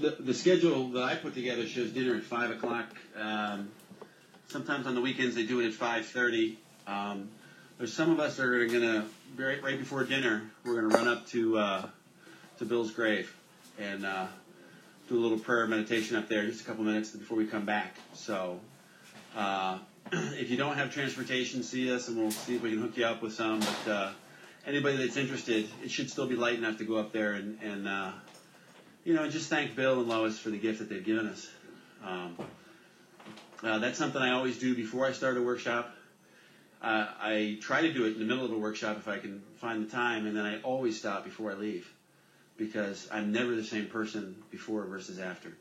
the, the schedule that I put together shows dinner at five o'clock. Um, sometimes on the weekends they do it at five thirty. Um, there's some of us that are going to right, right before dinner. We're going to run up to uh, to Bill's grave and uh, do a little prayer meditation up there, just a couple minutes before we come back. So. Uh, if you don't have transportation, see us and we'll see if we can hook you up with some. But uh, anybody that's interested, it should still be light enough to go up there and, and uh, you know, just thank Bill and Lois for the gift that they've given us. Um, uh, that's something I always do before I start a workshop. Uh, I try to do it in the middle of a workshop if I can find the time, and then I always stop before I leave because I'm never the same person before versus after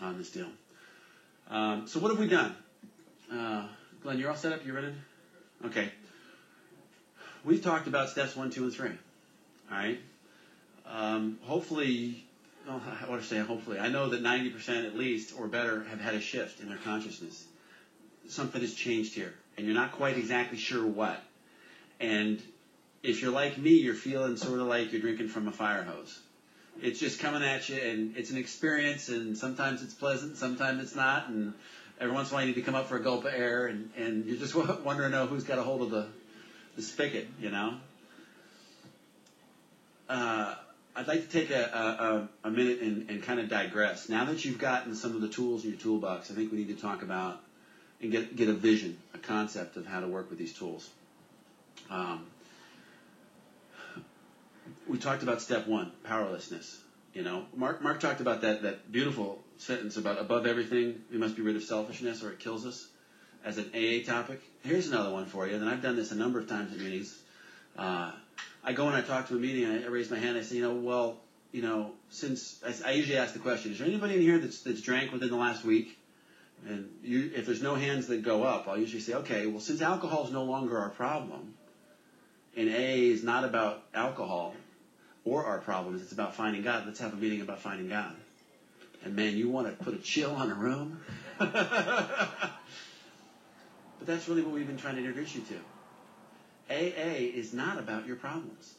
on this deal. Um, so what have we done? Uh, Glenn, you're all set up? You ready? Okay. We've talked about steps one, two, and three. All right. Um, hopefully, well, I want to say hopefully. I know that 90% at least or better have had a shift in their consciousness. Something has changed here, and you're not quite exactly sure what. And if you're like me, you're feeling sort of like you're drinking from a fire hose. It's just coming at you, and it's an experience, and sometimes it's pleasant, sometimes it's not, and every once in a while you need to come up for a gulp of air, and, and you're just wondering, know who's got a hold of the, the spigot, you know? Uh, I'd like to take a, a, a minute and, and kind of digress. Now that you've gotten some of the tools in your toolbox, I think we need to talk about and get, get a vision, a concept of how to work with these tools. Um, we talked about step one, powerlessness. You know, Mark, Mark talked about that, that beautiful sentence about above everything, we must be rid of selfishness or it kills us as an AA topic. Here's another one for you, and I've done this a number of times at meetings. Uh, I go and I talk to a meeting and I raise my hand. And I say, you know, well, you know, since I, I usually ask the question, is there anybody in here that's, that's drank within the last week? And you, if there's no hands that go up, I'll usually say, okay, well, since alcohol is no longer our problem, and AA is not about alcohol or our problems, it's about finding God. Let's have a meeting about finding God. And man, you want to put a chill on a room? but that's really what we've been trying to introduce you to. AA is not about your problems.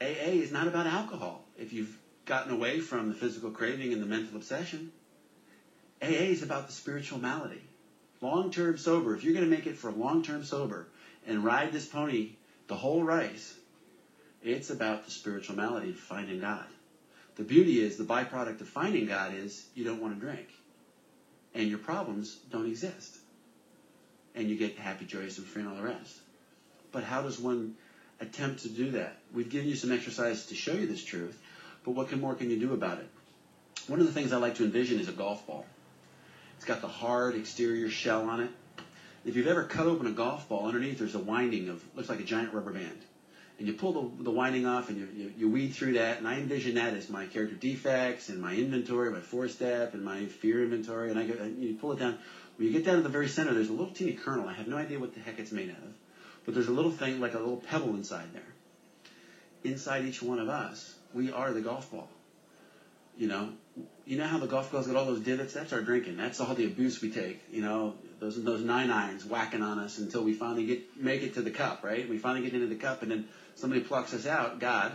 AA is not about alcohol. If you've gotten away from the physical craving and the mental obsession, AA is about the spiritual malady. Long term sober, if you're going to make it for long term sober and ride this pony the whole race, it's about the spiritual malady of finding God. The beauty is the byproduct of finding God is you don't want to drink. And your problems don't exist. And you get happy, joyous, and free and all the rest. But how does one attempt to do that? We've given you some exercises to show you this truth, but what more can you do about it? One of the things I like to envision is a golf ball. It's got the hard exterior shell on it. If you've ever cut open a golf ball, underneath there's a winding of looks like a giant rubber band. And you pull the, the winding off and you, you, you weed through that. And I envision that as my character defects and my inventory, my four step and my fear inventory. And I go, you pull it down. When you get down to the very center, there's a little teeny kernel. I have no idea what the heck it's made out of. But there's a little thing like a little pebble inside there. Inside each one of us, we are the golf ball. You know, you know how the golf balls got all those divots? That's our drinking. That's all the abuse we take. You know, those those nine irons whacking on us until we finally get make it to the cup, right? We finally get into the cup, and then somebody plucks us out. God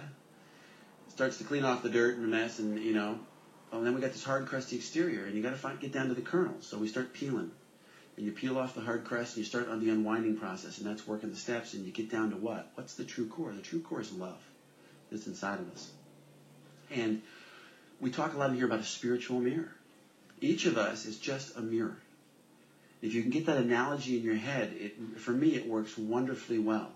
starts to clean off the dirt and the mess, and you know, and then we got this hard, crusty exterior, and you got to get down to the kernel. So we start peeling and you peel off the hard crust and you start on the unwinding process, and that's working the steps, and you get down to what? What's the true core? The true core is love that's inside of us. And we talk a lot here about a spiritual mirror. Each of us is just a mirror. If you can get that analogy in your head, it, for me, it works wonderfully well.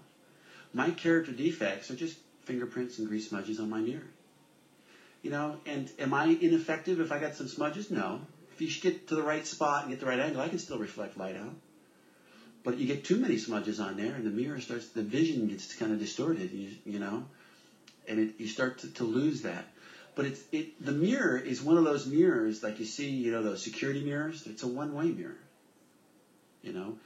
My character defects are just fingerprints and grease smudges on my mirror. You know, and am I ineffective if I got some smudges? No if you get to the right spot and get the right angle, I can still reflect light out. But you get too many smudges on there, and the mirror starts, the vision gets kind of distorted, you, you know, and it, you start to, to lose that. But it's it the mirror is one of those mirrors like you see, you know, those security mirrors. It's a one-way mirror. You know,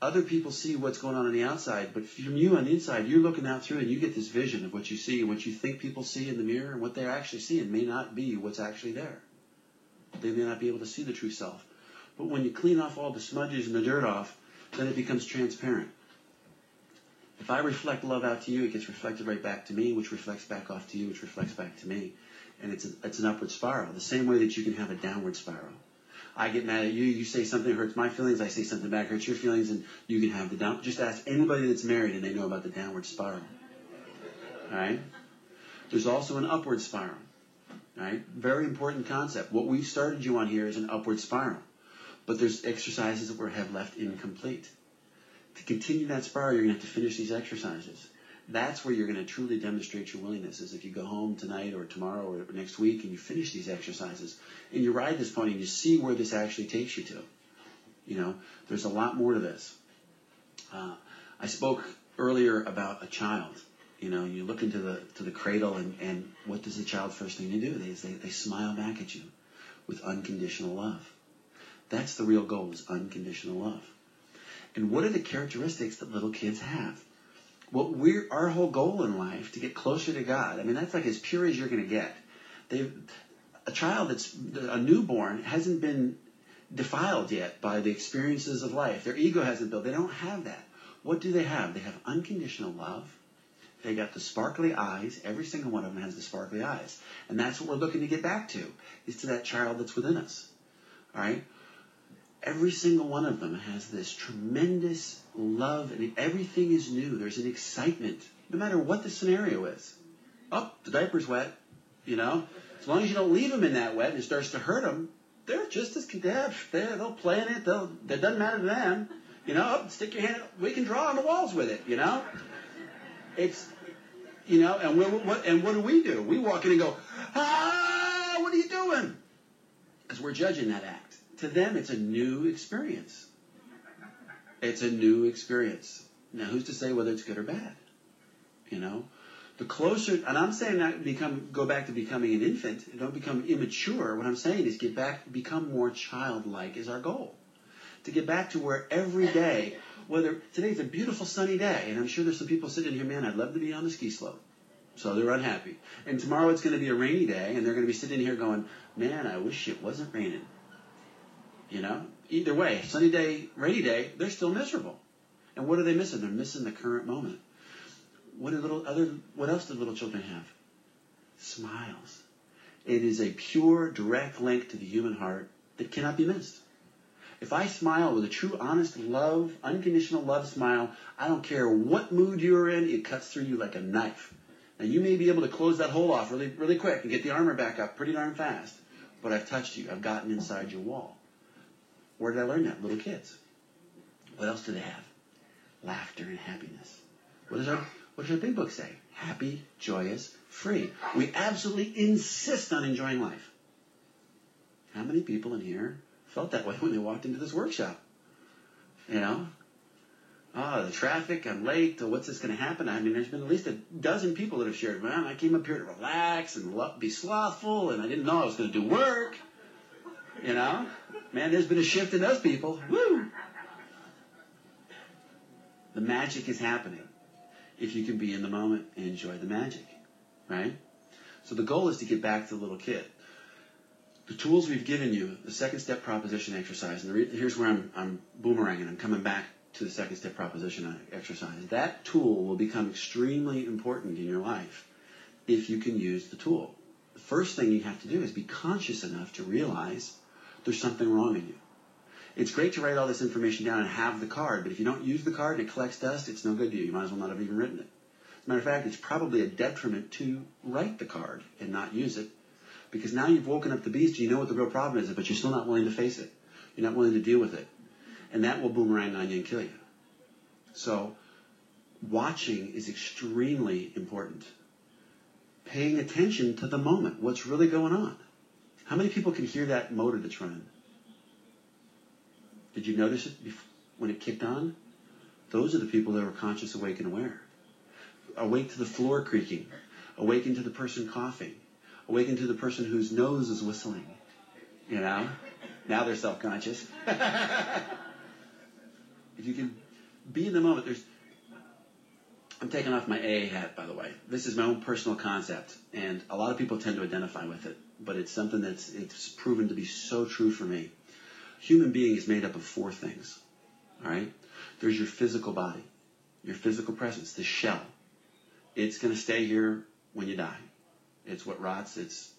other people see what's going on on the outside, but from you on the inside, you're looking out through and you get this vision of what you see and what you think people see in the mirror and what they're actually seeing may not be what's actually there. They may not be able to see the true self. But when you clean off all the smudges and the dirt off, then it becomes transparent. If I reflect love out to you, it gets reflected right back to me, which reflects back off to you, which reflects back to me. and it's, a, it's an upward spiral. The same way that you can have a downward spiral. I get mad at you, you say something hurts my feelings, I say something back hurts your feelings, and you can have the down. Just ask anybody that's married and they know about the downward spiral. Alright? There's also an upward spiral. Right? Very important concept. What we started you on here is an upward spiral. But there's exercises that we have left incomplete. To continue that spiral, you're going to have to finish these exercises. That's where you're going to truly demonstrate your willingness. Is if you go home tonight or tomorrow or next week and you finish these exercises and you ride this pony and you see where this actually takes you to. You know, there's a lot more to this. Uh, I spoke earlier about a child. You know, you look into the to the cradle and, and what does the child first thing to do? They, they they smile back at you with unconditional love. That's the real goal is unconditional love. And what are the characteristics that little kids have? what we're our whole goal in life to get closer to God. I mean, that's like as pure as you're going to get. They, a child that's a newborn hasn't been defiled yet by the experiences of life. Their ego hasn't built. They don't have that. What do they have? They have unconditional love. They got the sparkly eyes. Every single one of them has the sparkly eyes. And that's what we're looking to get back to, is to that child that's within us. All right? every single one of them has this tremendous love and everything is new. There's an excitement, no matter what the scenario is. Oh, the diaper's wet, you know. As long as you don't leave them in that wet and it starts to hurt them, they're just as content. They'll play in it. They'll, that doesn't matter to them. You know, oh, stick your hand. We can draw on the walls with it. You know, it's you know, and what and what do we do? We walk in and go, ah, what are you doing? Because we're judging that act to them, it's a new experience. It's a new experience. Now, who's to say whether it's good or bad? You know, the closer, and I'm saying not become, go back to becoming an infant. Don't become immature. What I'm saying is get back, become more childlike is our goal. To get back to where every day, whether today's a beautiful sunny day, and I'm sure there's some people sitting here, man, I'd love to be on the ski slope. So they're unhappy. And tomorrow it's going to be a rainy day, and they're going to be sitting here going, man, I wish it wasn't raining. You know, either way, sunny day, rainy day, they're still miserable. And what are they missing? They're missing the current moment. What little other? What else do little children have? Smiles. It is a pure, direct link to the human heart that cannot be missed. If I smile with a true, honest love, unconditional love smile, I don't care what mood you're in, it cuts through you like a knife. Now you may be able to close that hole off really, really quick and get the armor back up pretty darn fast, but I've touched you. I've gotten inside your wall. Where did I learn that? Little kids. What else do they have? Laughter and happiness. What does our what does our big book say? Happy, joyous, free. We absolutely insist on enjoying life. How many people in here felt that way when they walked into this workshop? You know? Oh, the traffic, I'm late, what's this going to happen? I mean, there's been at least a dozen people that have shared, man, I came up here to relax and be slothful, and I didn't know I was going to do work. You know? Man, there's been a shift in those people. Woo! The magic is happening if you can be in the moment and enjoy the magic, right? So the goal is to get back to the little kid. The tools we've given you, the second step proposition exercise, and re- here's where I'm, I'm boomeranging. I'm coming back to the second step proposition exercise. That tool will become extremely important in your life if you can use the tool. The first thing you have to do is be conscious enough to realize there's something wrong in you. It's great to write all this information down and have the card, but if you don't use the card and it collects dust, it's no good to you. You might as well not have even written it. As a matter of fact, it's probably a detriment to write the card and not use it because now you've woken up the beast, you know what the real problem is, but you're still not willing to face it. You're not willing to deal with it. And that will boomerang on you and kill you. So, watching is extremely important. Paying attention to the moment, what's really going on. How many people can hear that motor that's running? Did you notice it when it kicked on? Those are the people that were conscious, awake, and aware. Awake to the floor creaking. Awaken to the person coughing. Awaken to the person whose nose is whistling. You know? Now they're self-conscious. if you can be in the moment, there's I'm taking off my AA hat, by the way. This is my own personal concept, and a lot of people tend to identify with it, but it's something that's it's proven to be so true for me. Human being is made up of four things. All right, there's your physical body, your physical presence, the shell. It's going to stay here when you die. It's what rots. It's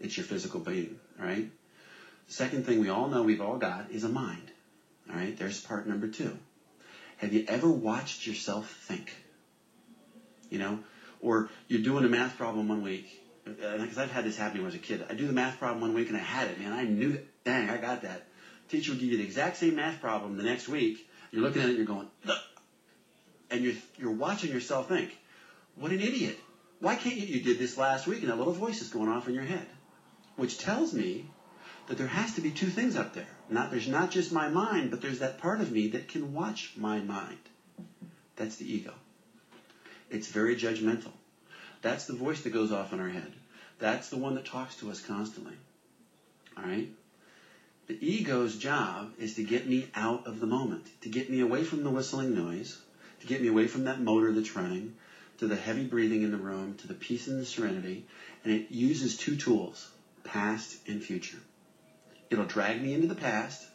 It's your physical being, right? Second thing we all know we've all got is a mind. All right, there's part number two. Have you ever watched yourself think? You know, or you're doing a math problem one week, because I've had this happen when I was a kid. I do the math problem one week and I had it, man. I knew it. Dang, I got that. Teacher would give you the exact same math problem the next week. You're looking at it and you're going, Ugh. and you're, you're watching yourself think, what an idiot. Why can't you? You did this last week and that little voice is going off in your head, which tells me that there has to be two things up there. Not, there's not just my mind, but there's that part of me that can watch my mind. That's the ego. It's very judgmental. That's the voice that goes off in our head. That's the one that talks to us constantly. All right? The ego's job is to get me out of the moment, to get me away from the whistling noise, to get me away from that motor that's running, to the heavy breathing in the room, to the peace and the serenity. And it uses two tools, past and future. It'll drag me into the past,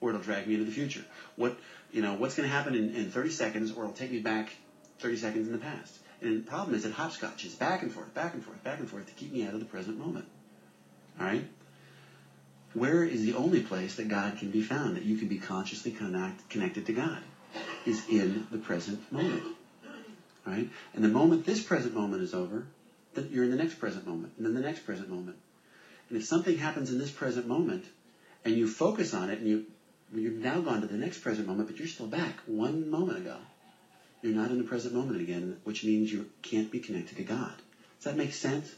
or it'll drag me into the future. What you know, what's going to happen in, in 30 seconds, or it'll take me back 30 seconds in the past. And the problem is it hopscotches back and forth, back and forth, back and forth to keep me out of the present moment. All right. Where is the only place that God can be found, that you can be consciously connect, connected to God, is in the present moment. Right? And the moment this present moment is over, that you're in the next present moment, and then the next present moment. And if something happens in this present moment, and you focus on it, and you you've now gone to the next present moment, but you're still back one moment ago. You're not in the present moment again, which means you can't be connected to God. Does that make sense?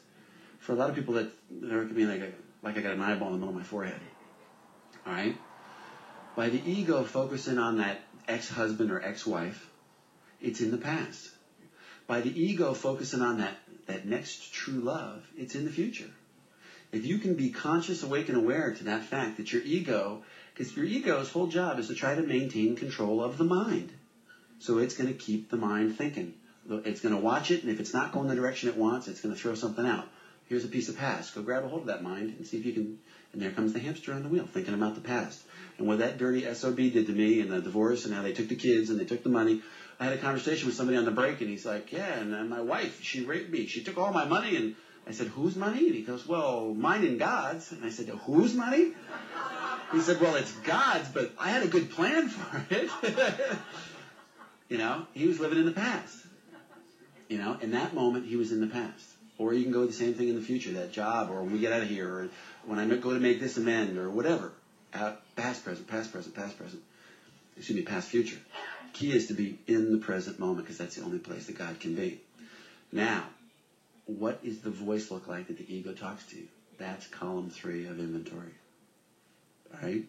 For a lot of people that are at me like a, like I got an eyeball in the middle of my forehead. All right. By the ego focusing on that ex-husband or ex-wife, it's in the past. By the ego focusing on that that next true love, it's in the future. If you can be conscious, awake, and aware to that fact that your ego, because your ego's whole job is to try to maintain control of the mind. So it's going to keep the mind thinking. It's going to watch it, and if it's not going the direction it wants, it's going to throw something out. Here's a piece of past. Go grab a hold of that mind and see if you can. And there comes the hamster on the wheel, thinking about the past. And what that dirty SOB did to me, and the divorce, and how they took the kids and they took the money. I had a conversation with somebody on the break, and he's like, "Yeah, and my wife, she raped me. She took all my money, and I said, whose money? And he goes, well, mine and God's. And I said, whose money? He said, well, it's God's, but I had a good plan for it. you know, he was living in the past. You know, in that moment, he was in the past. Or you can go the same thing in the future, that job, or when we get out of here, or when I go to make this amend, or whatever. Uh, past, present, past, present, past, present. Excuse me, past, future. Key is to be in the present moment, because that's the only place that God can be. Now, what is the voice look like that the ego talks to you? That's column three of inventory. All right?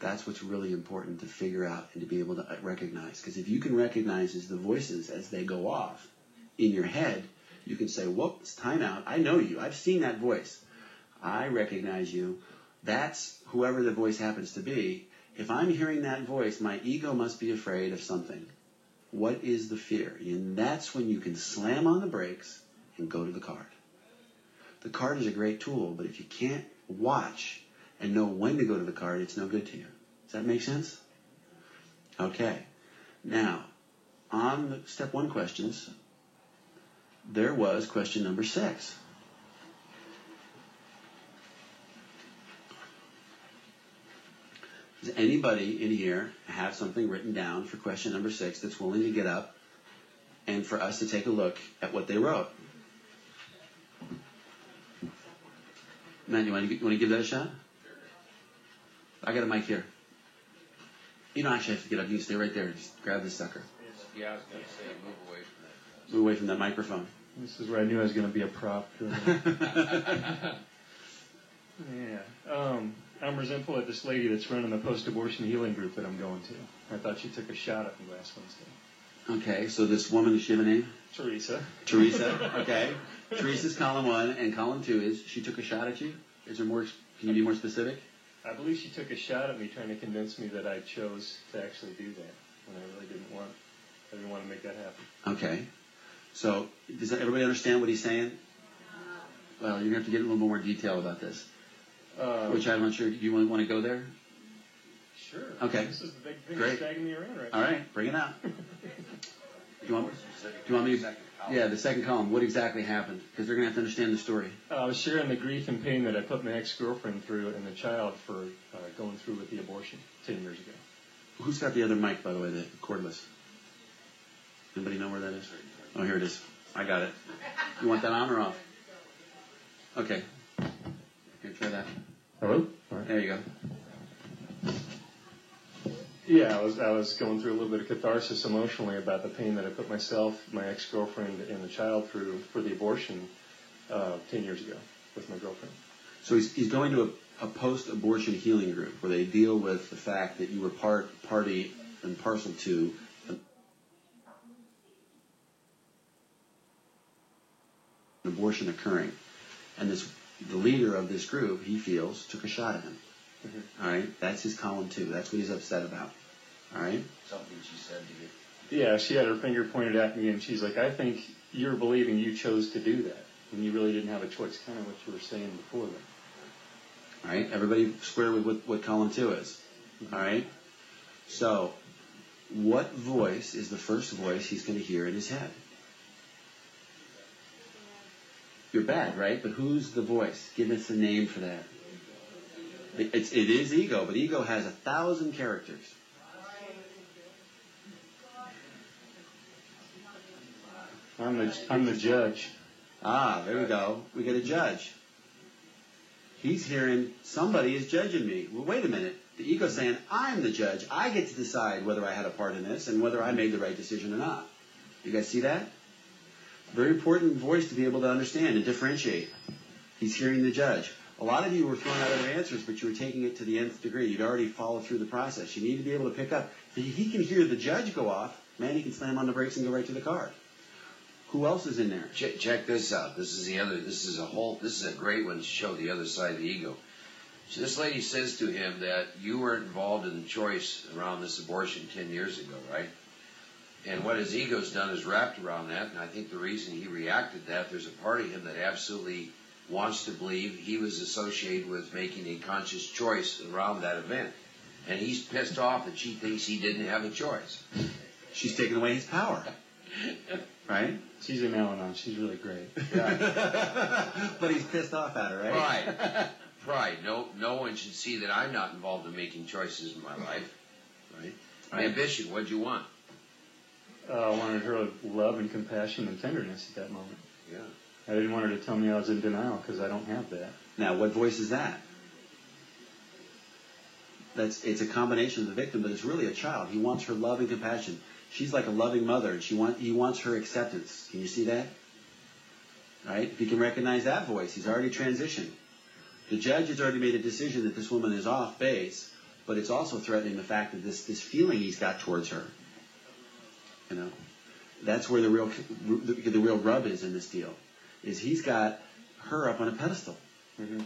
That's what's really important to figure out and to be able to uh, recognize. Because if you can recognize as the voices as they go off in your head, you can say, whoops, time out. I know you. I've seen that voice. I recognize you. That's whoever the voice happens to be. If I'm hearing that voice, my ego must be afraid of something. What is the fear? And that's when you can slam on the brakes and go to the card. The card is a great tool, but if you can't watch and know when to go to the card, it's no good to you. Does that make sense? Okay. Now, on the step one questions, there was question number six. Does anybody in here have something written down for question number six that's willing to get up and for us to take a look at what they wrote? Man, you want to, you want to give that a shot? I got a mic here. You don't actually have to get up. You can stay right there. Just grab this sucker. Yeah, I was going to say, move away from that. Move away from that microphone. This is where I knew I was going to be a prop. yeah. Um, I'm resentful at this lady that's running the post-abortion healing group that I'm going to. I thought she took a shot at me last Wednesday. Okay, so this woman, is she have a name? Teresa. Teresa, okay. Teresa's column one, and column two is she took a shot at you? Is there more, can you be more specific? I believe she took a shot at me trying to convince me that I chose to actually do that when I really didn't want, I didn't want to make that happen. Okay. So, does everybody understand what he's saying? Uh, well, you're going to have to get a little more detail about this. Um, Which I'm not sure. Do you want, want to go there? Sure. Okay. This is the big thing Great. that's dragging me around right All now. right, bring it out. Do you want, do you want me to, Yeah, the second column. What exactly happened? Because they're going to have to understand the story. Uh, I was sharing the grief and pain that I put my ex-girlfriend through and the child for uh, going through with the abortion 10 years ago. Who's got the other mic, by the way, the cordless? Anybody know where that is? Oh, here it is. I got it. You want that on or off? Okay. Here, try that. Hello? All right. There you go. Yeah, I was I was going through a little bit of catharsis emotionally about the pain that I put myself, my ex-girlfriend, and the child through for the abortion uh, 10 years ago with my girlfriend. So he's, he's going to a, a post-abortion healing group where they deal with the fact that you were part, party, and parcel to an abortion occurring. And this, the leader of this group, he feels, took a shot at him. Mhm. All right? That's his column two. That's what he's upset about. All right? Something she said to you. Yeah, she had her finger pointed at me, and she's like, "I think you're believing you chose to do that, and you really didn't have a choice." Kind of what you were saying before. Then. All right? Everybody square with what, what column two is. All right? So, what voice is the first voice he's going to hear in his head? You're bad, right? But who's the voice? Give us a name for that. It's, it is ego, but ego has a thousand characters. I'm the I'm the judge. Ah, there we go. We get a judge. He's hearing somebody is judging me. Well, wait a minute. The ego's saying, I'm the judge. I get to decide whether I had a part in this and whether I made the right decision or not. You guys see that? Very important voice to be able to understand and differentiate. He's hearing the judge. A lot of you were throwing out other answers, but you were taking it to the nth degree. You'd already followed through the process. You need to be able to pick up. He can hear the judge go off, man, he can slam on the brakes and go right to the car. Who else is in there? Check, check this out. This is the other. This is a whole. This is a great one to show the other side of the ego. So this lady says to him that you weren't involved in the choice around this abortion ten years ago, right? And what his ego's done is wrapped around that. And I think the reason he reacted that there's a part of him that absolutely wants to believe he was associated with making a conscious choice around that event. And he's pissed off that she thinks he didn't have a choice. She's taken away his power. Right? She's in Al-Anon. She's really great. but he's pissed off at her, right? Pride. Pride. No, no one should see that I'm not involved in making choices in my life. Right? Right. Ambition. What'd you want? Uh, I wanted her love and compassion and tenderness at that moment. Yeah. I didn't want her to tell me I was in denial because I don't have that. Now, what voice is that? That's it's a combination of the victim, but it's really a child. He wants her love and compassion. She's like a loving mother, and she want he wants her acceptance. Can you see that? Right? If you can recognize that voice, he's already transitioned. The judge has already made a decision that this woman is off base, but it's also threatening the fact that this this feeling he's got towards her. You know, that's where the real the, the real rub is in this deal. Is he's got her up on a pedestal. Mm-hmm.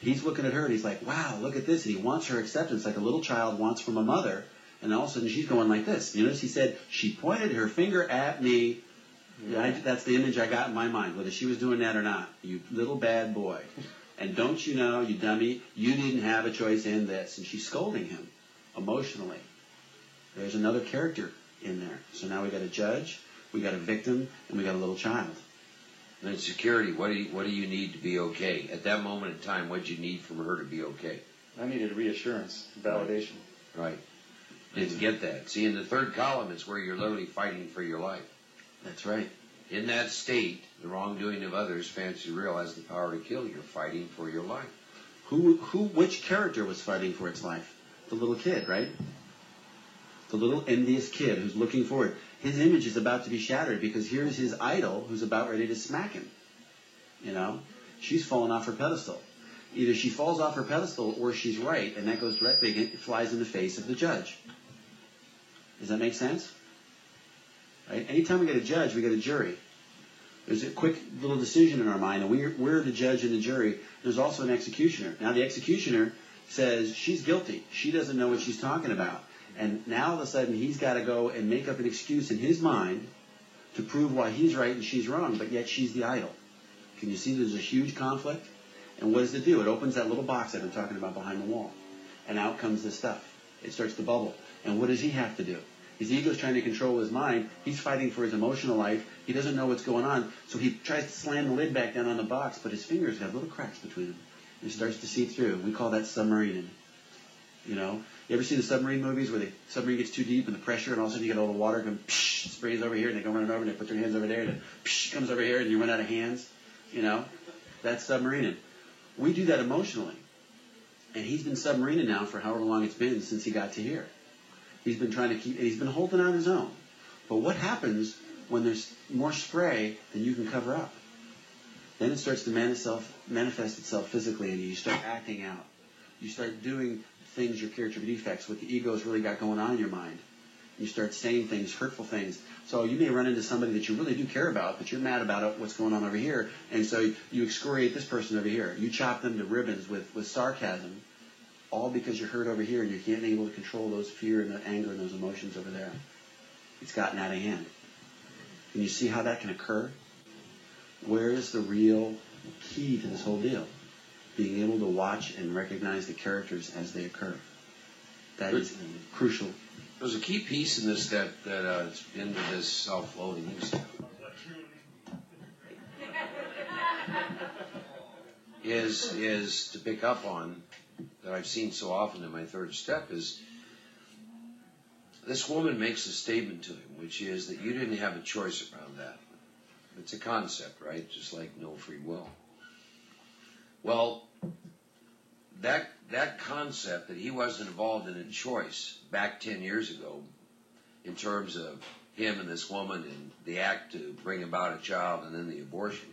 He's looking at her and he's like, wow, look at this. And he wants her acceptance like a little child wants from a mother. And all of a sudden she's going like this. You notice he said, she pointed her finger at me. Yeah, I, that's the image I got in my mind, whether she was doing that or not. You little bad boy. And don't you know, you dummy, you didn't have a choice in this. And she's scolding him emotionally. There's another character in there. So now we got a judge, we got a victim, and we got a little child. And then security. What do you What do you need to be okay at that moment in time? What would you need from her to be okay? I needed reassurance, validation. Right. Didn't get that. See, in the third column is where you're literally fighting for your life. That's right. In that state, the wrongdoing of others, fancy real, has the power to kill. You're fighting for your life. Who, who, which character was fighting for its life? The little kid, right? The little envious kid who's looking forward. His image is about to be shattered because here's his idol who's about ready to smack him. You know? She's fallen off her pedestal. Either she falls off her pedestal or she's right, and that goes directly, it flies in the face of the judge. Does that make sense? Right? Anytime we get a judge, we get a jury. There's a quick little decision in our mind, and we're, we're the judge and the jury. There's also an executioner. Now, the executioner says she's guilty. She doesn't know what she's talking about. And now, all of a sudden, he's got to go and make up an excuse in his mind to prove why he's right and she's wrong, but yet she's the idol. Can you see there's a huge conflict? And what does it do? It opens that little box I've been talking about behind the wall. And out comes this stuff. It starts to bubble. And what does he have to do? His ego is trying to control his mind. He's fighting for his emotional life. He doesn't know what's going on. So he tries to slam the lid back down on the box, but his fingers have little cracks between them. It starts to see through. We call that submarining. You know, you ever see the submarine movies where the submarine gets too deep and the pressure, and all of a sudden you get all the water come psh, sprays over here, and they go running over, and they put their hands over there, and it psh, comes over here, and you run out of hands. You know, that's submarining. We do that emotionally, and he's been submarining now for however long it's been since he got to here. He's been trying to keep, and he's been holding on his own. But what happens when there's more spray than you can cover up? Then it starts to manifest itself physically, and you start acting out. You start doing things, your character defects, what the ego's really got going on in your mind. You start saying things, hurtful things. So you may run into somebody that you really do care about, but you're mad about what's going on over here, and so you excoriate this person over here. You chop them to ribbons with, with sarcasm, all because you're hurt over here and you can't able to control those fear and the anger and those emotions over there. It's gotten out of hand. Can you see how that can occur? Where is the real key to this whole deal? Being able to watch and recognize the characters as they occur. That is crucial. There's a key piece in this that that uh, into this self-loathing is is to pick up on that I've seen so often in my third step is this woman makes a statement to him, which is that you didn't have a choice around that. It's a concept, right? Just like no free will. Well, that that concept that he wasn't involved in a choice back ten years ago, in terms of him and this woman and the act to bring about a child and then the abortion.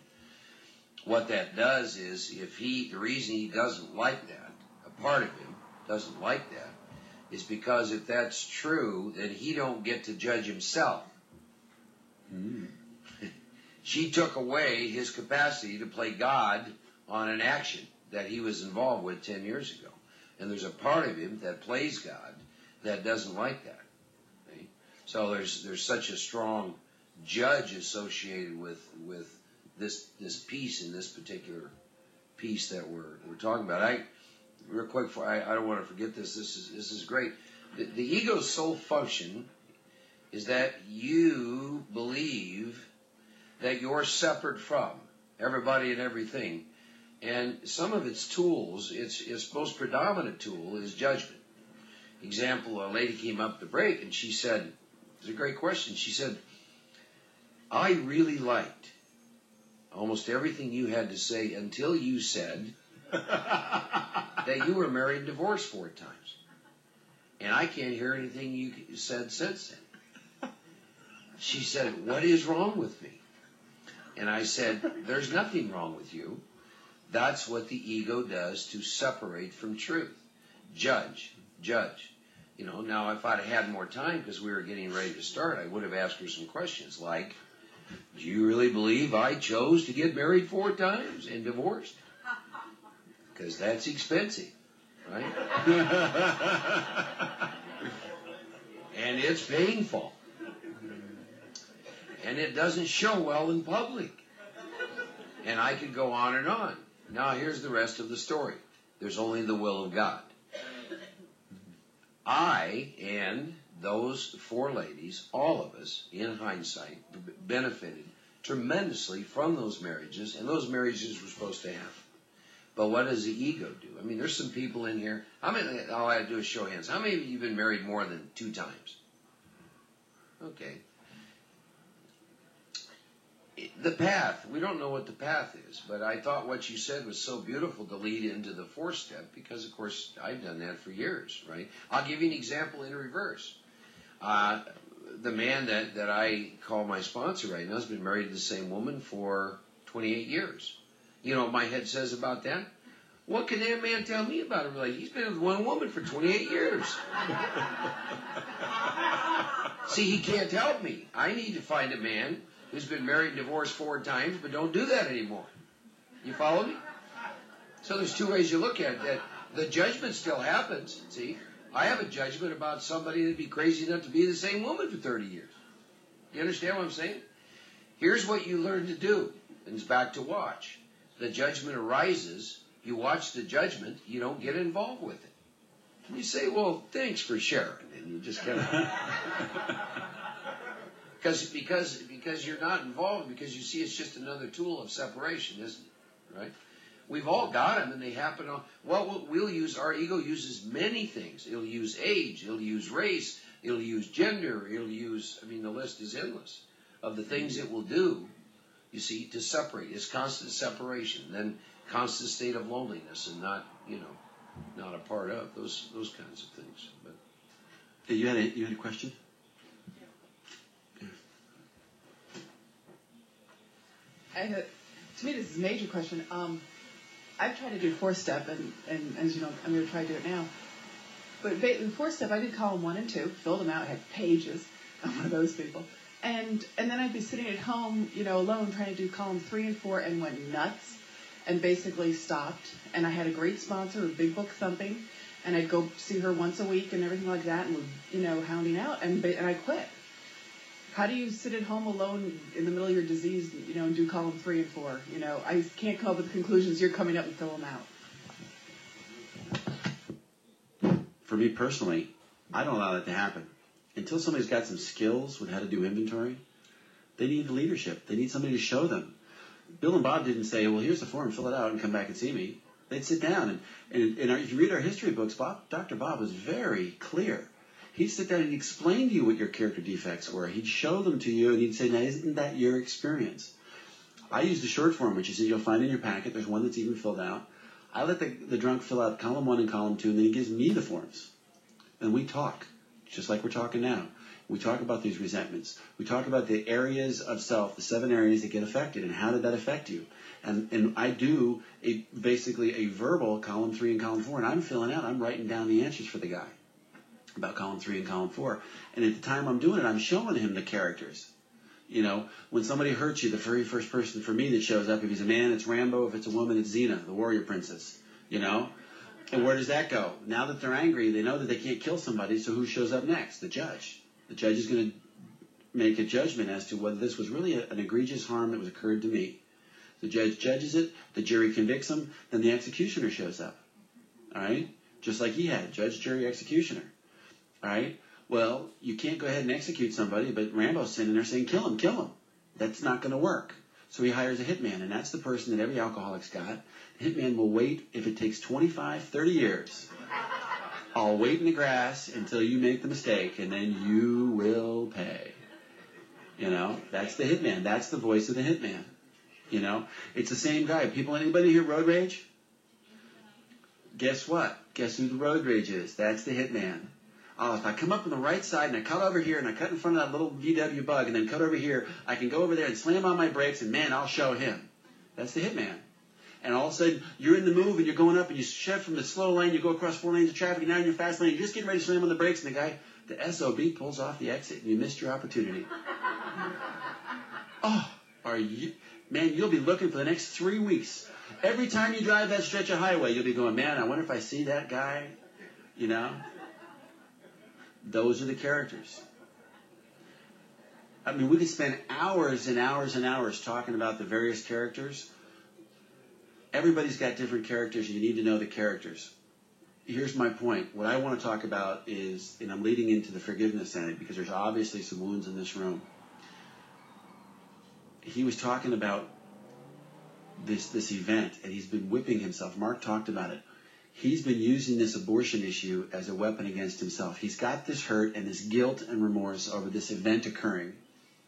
What that does is, if he, the reason he doesn't like that, a part of him doesn't like that, is because if that's true, then he don't get to judge himself. Mm. she took away his capacity to play God on an action that he was involved with 10 years ago. And there's a part of him that plays God that doesn't like that. So there's there's such a strong judge associated with with this this piece in this particular piece that we're we're talking about. I real quick for I, I don't want to forget this. This is this is great. The, the ego's sole function is that you believe that you're separate from everybody and everything. And some of its tools, its its most predominant tool is judgment. Example, a lady came up the break and she said, it's a great question. She said, I really liked almost everything you had to say until you said that you were married and divorced four times. And I can't hear anything you said since then. She said, What is wrong with me? And I said, There's nothing wrong with you. That's what the ego does to separate from truth. Judge, judge. You know, now if I'd had more time because we were getting ready to start, I would have asked her some questions like, do you really believe I chose to get married four times and divorced? Because that's expensive, right? and it's painful. And it doesn't show well in public. And I could go on and on. Now here's the rest of the story. There's only the will of God. I and those four ladies, all of us, in hindsight, benefited tremendously from those marriages, and those marriages were supposed to happen. But what does the ego do? I mean, there's some people in here. How many? All I have to do is show hands. How many of you have been married more than two times? Okay. The path. We don't know what the path is, but I thought what you said was so beautiful to lead into the fourth step because, of course, I've done that for years, right? I'll give you an example in reverse. Uh, the man that, that I call my sponsor right now has been married to the same woman for 28 years. You know what my head says about that? What can that man tell me about a relationship? He's been with one woman for 28 years. See, he can't help me. I need to find a man who's been married and divorced four times, but don't do that anymore. You follow me? So there's two ways you look at that. The judgment still happens, see? I have a judgment about somebody that'd be crazy enough to be the same woman for 30 years. You understand what I'm saying? Here's what you learn to do. And it's back to watch. The judgment arises. You watch the judgment. You don't get involved with it. And you say, well, thanks for sharing. And you just kind of. because, because, because you're not involved, because you see it's just another tool of separation, isn't it? Right? We've all got them, and they happen on. Well, we'll use our ego uses many things. It'll use age. It'll use race. It'll use gender. It'll use. I mean, the list is endless of the things it will do. You see, to separate. It's constant separation. Then constant state of loneliness and not, you know, not a part of those those kinds of things. But you had a you had a question. I to me, this is a major question. Um, I've tried to do four step, and, and as you know, I'm going to try to do it now. But in four step, I did column one and two, filled them out, had pages. I'm one of those people. And and then I'd be sitting at home, you know, alone, trying to do column three and four, and went nuts, and basically stopped. And I had a great sponsor, a big book thumping, and I'd go see her once a week and everything like that, and was, you know, hounding out, and and I quit. How do you sit at home alone in the middle of your disease, you know, and do column three and four? You know, I can't come up with conclusions. You're coming up and fill them out. For me personally, I don't allow that to happen. Until somebody's got some skills with how to do inventory, they need leadership. They need somebody to show them. Bill and Bob didn't say, well, here's the form, fill it out and come back and see me. They'd sit down. And, and, and if you read our history books, Bob, Dr. Bob was very clear he'd sit down and explain to you what your character defects were. He'd show them to you and he'd say, now isn't that your experience? I use the short form, which is you'll find in your packet. There's one that's even filled out. I let the, the drunk fill out column one and column two, and then he gives me the forms. And we talk, just like we're talking now. We talk about these resentments. We talk about the areas of self, the seven areas that get affected, and how did that affect you? And, and I do a, basically a verbal column three and column four, and I'm filling out, I'm writing down the answers for the guy about column three and column four. And at the time I'm doing it, I'm showing him the characters. You know, when somebody hurts you, the very first person for me that shows up, if he's a man, it's Rambo. If it's a woman, it's Xena, the warrior princess. You know? And where does that go? Now that they're angry, they know that they can't kill somebody, so who shows up next? The judge. The judge is going to make a judgment as to whether this was really a, an egregious harm that was occurred to me. The judge judges it, the jury convicts him, then the executioner shows up. All right? Just like he had, judge, jury, executioner. Right? Well, you can't go ahead and execute somebody, but Rambo's sitting there saying, kill him, kill him. That's not going to work. So he hires a hitman, and that's the person that every alcoholic's got. The hitman will wait if it takes 25, 30 years. I'll wait in the grass until you make the mistake, and then you will pay. You know, that's the hitman. That's the voice of the hitman. You know, it's the same guy. People, anybody hear road rage? Guess what? Guess who the road rage is? That's the hitman oh, if I come up on the right side and I cut over here and I cut in front of that little VW bug and then cut over here, I can go over there and slam on my brakes and man, I'll show him. That's the hitman. And all of a sudden, you're in the move and you're going up and you shift from the slow lane, you go across four lanes of traffic, and now in your fast lane, you're just getting ready to slam on the brakes, and the guy, the SOB, pulls off the exit, and you missed your opportunity. oh, are you, man, you'll be looking for the next three weeks. Every time you drive that stretch of highway, you'll be going, man, I wonder if I see that guy, you know? Those are the characters. I mean, we could spend hours and hours and hours talking about the various characters. Everybody's got different characters. You need to know the characters. Here's my point. What I want to talk about is, and I'm leading into the forgiveness side because there's obviously some wounds in this room. He was talking about this this event, and he's been whipping himself. Mark talked about it he's been using this abortion issue as a weapon against himself. He's got this hurt and this guilt and remorse over this event occurring.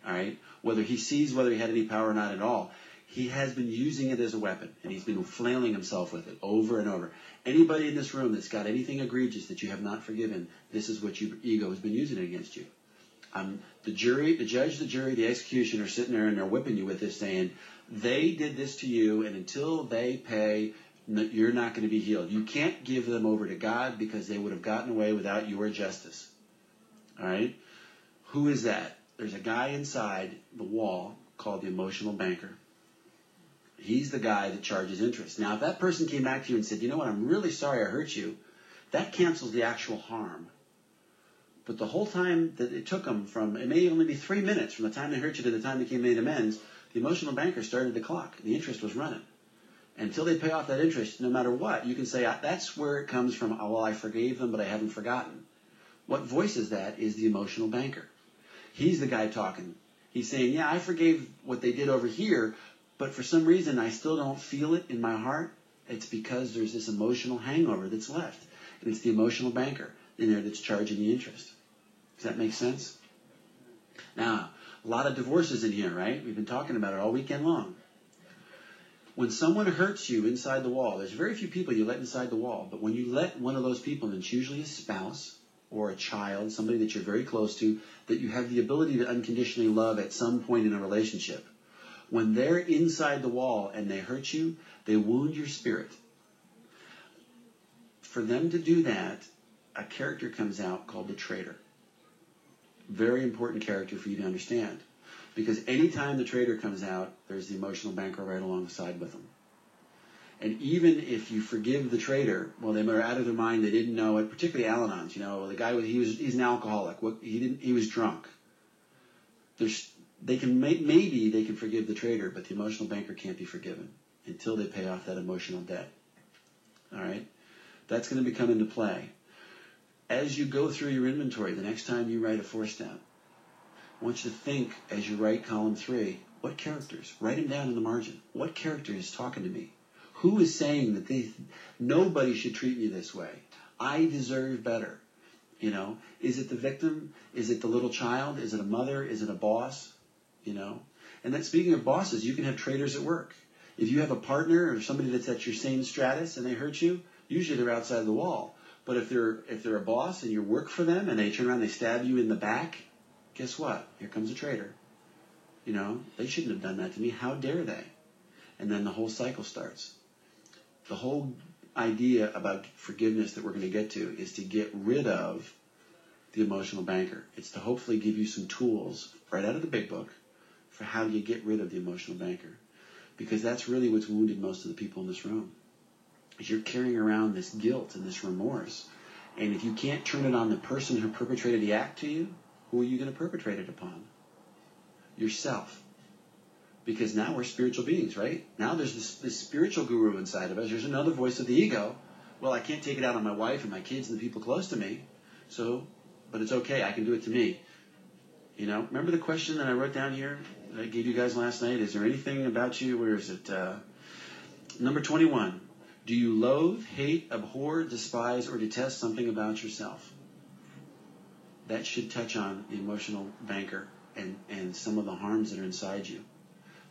All right? Whether he sees whether he had any power or not at all, he has been using it as a weapon and he's been flailing himself with it over and over. Anybody in this room that's got anything egregious that you have not forgiven, this is what your ego has been using it against you. Um, the jury, the judge, the jury, the executioner sitting there and they're whipping you with this saying, they did this to you and until they pay, you're not going to be healed. You can't give them over to God because they would have gotten away without your justice. All right? Who is that? There's a guy inside the wall called the emotional banker. He's the guy that charges interest. Now, if that person came back to you and said, you know what, I'm really sorry I hurt you, that cancels the actual harm. But the whole time that it took them from, it may only be three minutes from the time they hurt you to the time they came made amends, the emotional banker started the clock. The interest was running. Until they pay off that interest, no matter what, you can say, that's where it comes from. Oh, well, I forgave them, but I haven't forgotten. What voices that is the emotional banker. He's the guy talking. He's saying, yeah, I forgave what they did over here, but for some reason I still don't feel it in my heart. It's because there's this emotional hangover that's left. And it's the emotional banker in there that's charging the interest. Does that make sense? Now, a lot of divorces in here, right? We've been talking about it all weekend long. When someone hurts you inside the wall, there's very few people you let inside the wall, but when you let one of those people, and it's usually a spouse or a child, somebody that you're very close to, that you have the ability to unconditionally love at some point in a relationship, when they're inside the wall and they hurt you, they wound your spirit. For them to do that, a character comes out called the traitor. Very important character for you to understand. Because anytime the traitor comes out, there's the emotional banker right alongside with them. And even if you forgive the traitor, well, they were out of their mind. They didn't know it. Particularly Al-Anons, you know, the guy he was he's an alcoholic. What he didn't he was drunk. There's they can maybe they can forgive the traitor, but the emotional banker can't be forgiven until they pay off that emotional debt. All right, that's going to become into play as you go through your inventory. The next time you write a four step, I want you to think as you write column three. What characters? Write them down in the margin. What character is talking to me? Who is saying that they nobody should treat me this way? I deserve better. You know, is it the victim? Is it the little child? Is it a mother? Is it a boss? You know, and then speaking of bosses, you can have traitors at work. If you have a partner or somebody that's at your same stratus and they hurt you, usually they're outside the wall. But if they're if they're a boss and you work for them and they turn around and they stab you in the back, guess what? Here comes a traitor. You know, they shouldn't have done that to me. How dare they? And then the whole cycle starts the whole idea about forgiveness that we're going to get to is to get rid of the emotional banker. It's to hopefully give you some tools right out of the big book for how you get rid of the emotional banker. Because that's really what's wounded most of the people in this room. Is you're carrying around this guilt and this remorse. And if you can't turn it on the person who perpetrated the act to you, who are you going to perpetrate it upon? Yourself because now we're spiritual beings, right? Now there's this, this, spiritual guru inside of us. There's another voice of the ego. Well, I can't take it out on my wife and my kids and the people close to me. So, but it's okay. I can do it to me. You know, remember the question that I wrote down here that I gave you guys last night? Is there anything about you? Where is it? Uh, number 21. Do you loathe, hate, abhor, despise, or detest something about yourself? That should touch on the emotional banker and, and some of the harms that are inside you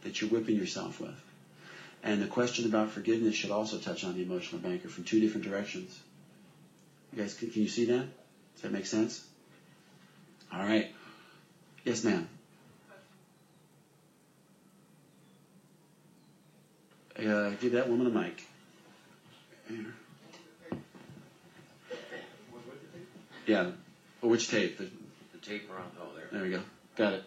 that you're whipping yourself with. And the question about forgiveness should also touch on the emotional banker from two different directions. You guys, can, can you see that? Does that make sense? All right. Yes, ma'am. Uh, give that woman a mic. Yeah. Or which tape? The, the tape around. Oh, there. There we go. Got it.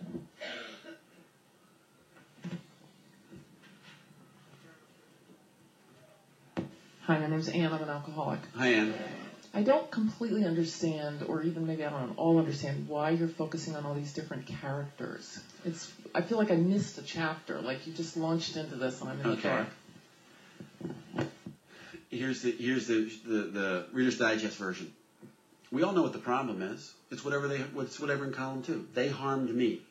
Hi, my name's Anne. I'm an alcoholic. Hi, Anne. I don't completely understand, or even maybe I don't all understand, why you're focusing on all these different characters. It's I feel like I missed a chapter. Like you just launched into this, and I'm in okay. the dark. Here's the here's the, the the Reader's Digest version. We all know what the problem is. It's whatever they it's whatever in column two. They harmed me,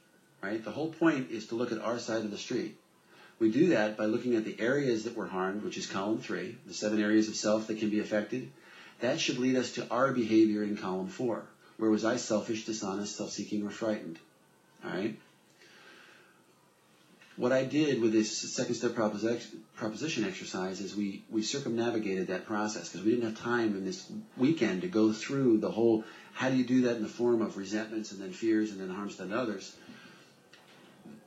right? The whole point is to look at our side of the street. We do that by looking at the areas that were harmed, which is column three, the seven areas of self that can be affected. That should lead us to our behavior in column four. Where was I selfish, dishonest, self-seeking, or frightened? All right. What I did with this second step proposition exercise is we, we circumnavigated that process because we didn't have time in this weekend to go through the whole how do you do that in the form of resentments and then fears and then harms to others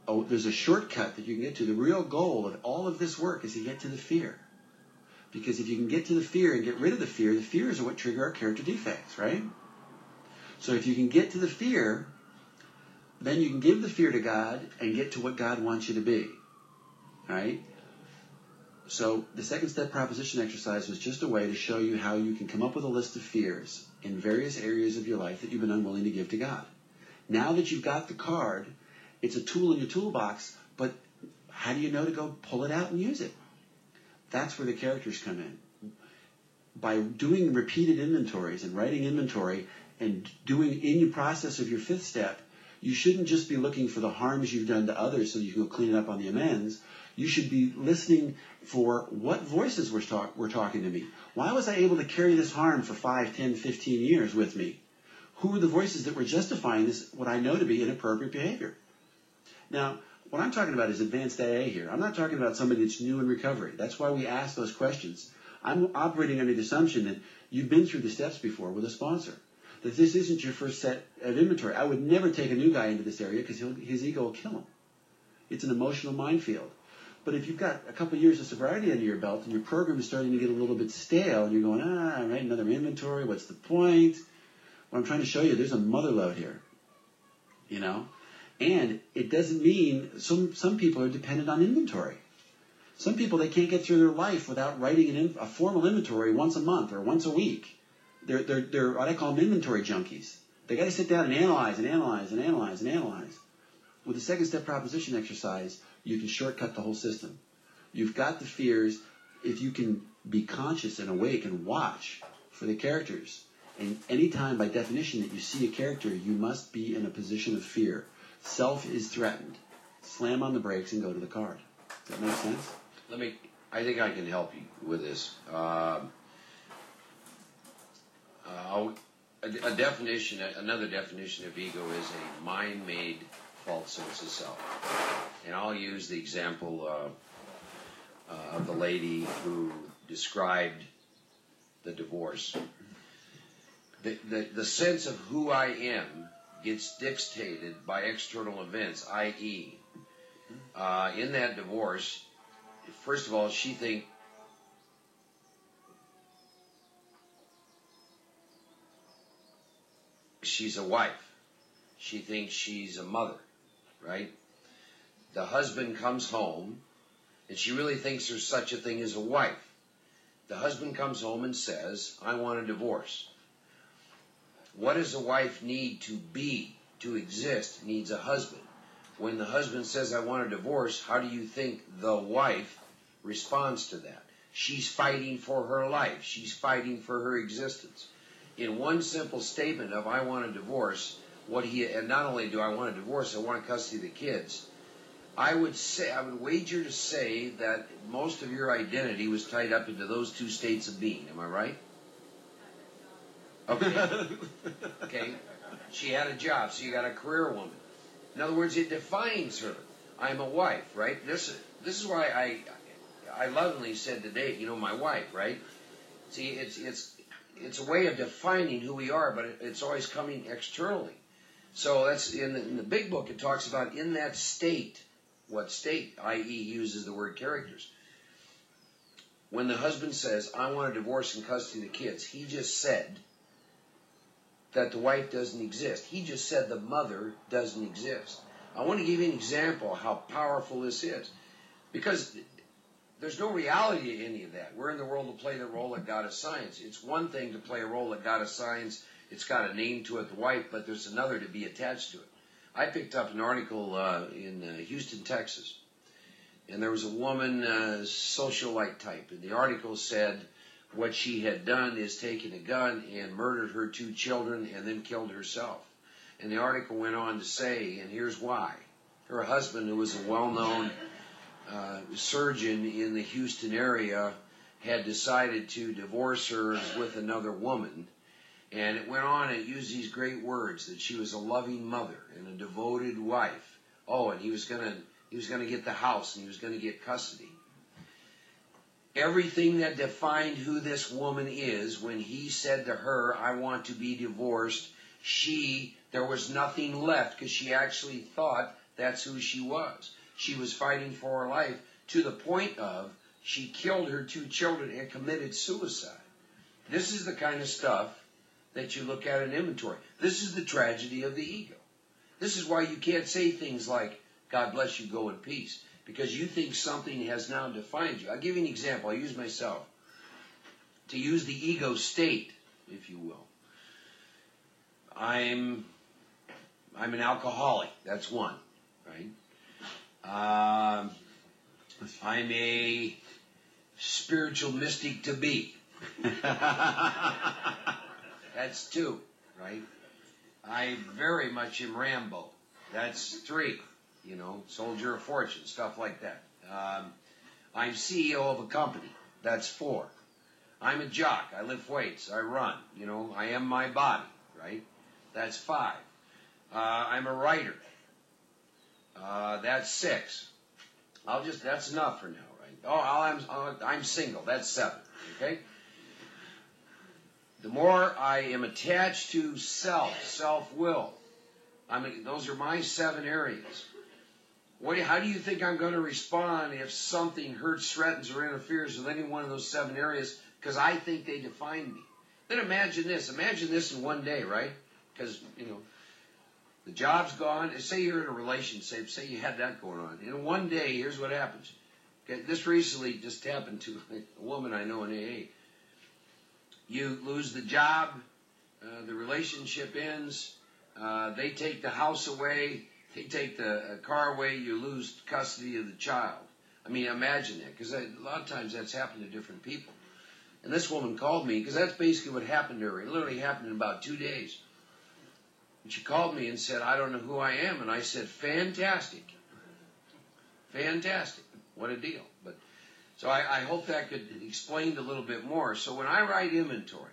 oh, there's a shortcut that you can get to. The real goal of all of this work is to get to the fear. Because if you can get to the fear and get rid of the fear, the fears are what trigger our character defects, right? So if you can get to the fear, then you can give the fear to God and get to what God wants you to be. Right? So the second step proposition exercise was just a way to show you how you can come up with a list of fears in various areas of your life that you've been unwilling to give to God. Now that you've got the card, it's a tool in your toolbox, but how do you know to go pull it out and use it? That's where the characters come in. By doing repeated inventories and writing inventory and doing in the process of your fifth step, you shouldn't just be looking for the harms you've done to others so you can go clean it up on the amends. You should be listening for what voices were, talk, were talking to me. Why was I able to carry this harm for 5, 10, 15 years with me? Who were the voices that were justifying this, what I know to be inappropriate behavior? Now, what I'm talking about is advanced AA here. I'm not talking about somebody that's new in recovery. That's why we ask those questions. I'm operating under the assumption that you've been through the steps before with a sponsor. That this isn't your first set of inventory. I would never take a new guy into this area because his ego will kill him. It's an emotional minefield. But if you've got a couple years of sobriety under your belt and your program is starting to get a little bit stale and you're going, ah, right, another inventory, what's the point? What I'm trying to show you, there's a mother lode here. You know? And it doesn't mean some, some people are dependent on inventory. Some people, they can't get through their life without writing an, a formal inventory once a month or once a week. They're, they're, they're what I call them inventory junkies. They got to sit down and analyze and analyze and analyze and analyze. With the second step proposition exercise, you can shortcut the whole system. You've got the fears. If you can be conscious and awake and watch for the characters, and anytime by definition that you see a character, you must be in a position of fear. Self is threatened. Slam on the brakes and go to the card. Does that make sense? Let me. I think I can help you with this. Um, uh, a, a, definition, another definition of ego is a mind-made false sense of self. And I'll use the example uh, uh, of the lady who described the divorce. The, the, the sense of who I am gets dictated by external events, i.e., uh, in that divorce, first of all, she think she's a wife. She thinks she's a mother, right? The husband comes home, and she really thinks there's such a thing as a wife. The husband comes home and says, I want a divorce. What does a wife need to be, to exist? Needs a husband. When the husband says, I want a divorce, how do you think the wife responds to that? She's fighting for her life. She's fighting for her existence. In one simple statement of, I want a divorce, what he, and not only do I want a divorce, I want custody of the kids. I would say, I would wager to say that most of your identity was tied up into those two states of being. Am I right? Okay. okay. She had a job, so you got a career woman. In other words, it defines her. I'm a wife, right? This this is why I I lovingly said today, you know, my wife, right? See, it's it's it's a way of defining who we are, but it, it's always coming externally. So that's in the, in the big book. It talks about in that state, what state, i.e., uses the word characters. When the husband says, "I want a divorce and custody of the kids," he just said that the wife doesn't exist. He just said the mother doesn't exist. I want to give you an example how powerful this is. Because there's no reality to any of that. We're in the world to play the role that God assigns. It's one thing to play a role that God assigns. It's got a name to it, the wife, but there's another to be attached to it. I picked up an article uh, in uh, Houston, Texas, and there was a woman, uh, socialite type, and the article said, what she had done is taken a gun and murdered her two children and then killed herself. And the article went on to say, and here's why. Her husband, who was a well-known uh, surgeon in the Houston area, had decided to divorce her with another woman. And it went on and used these great words that she was a loving mother and a devoted wife. Oh, and he was gonna he was gonna get the house and he was gonna get custody everything that defined who this woman is when he said to her, I want to be divorced, she, there was nothing left because she actually thought that's who she was. She was fighting for her life to the point of she killed her two children and committed suicide. This is the kind of stuff that you look at in inventory. This is the tragedy of the ego. This is why you can't say things like, God bless you, go in peace because you think something has now defined you. I'll give you an example. I'll use myself. To use the ego state, if you will. I'm I'm an alcoholic. That's one, right? Um, I'm a spiritual mystic to be. That's two, right? I very much am Rambo. That's three. You know, soldier of fortune, stuff like that. Um, I'm CEO of a company. That's four. I'm a jock. I lift weights. I run. You know, I am my body, right? That's five. Uh, I'm a writer. Uh, that's six. I'll just, that's enough for now, right? Oh, I'm, uh, I'm single. That's seven. Okay? The more I am attached to self, self-will, I mean, those are my seven areas. What, how do you think I'm going to respond if something hurts, threatens, or interferes with any one of those seven areas? Because I think they define me. Then imagine this. Imagine this in one day, right? Because, you know, the job's gone. Say you're in a relationship. Say you had that going on. In one day, here's what happens. Okay, this recently just happened to a woman I know in AA. You lose the job. Uh, the relationship ends. Uh, they take the house away. They take the uh, car away. You lose custody of the child. I mean, imagine that, because a lot of times that's happened to different people. And this woman called me, because that's basically what happened to her. It literally happened in about two days. And she called me and said, I don't know who I am. And I said, fantastic. Fantastic. What a deal. But so I, I hope that could explain a little bit more. So when I write inventory,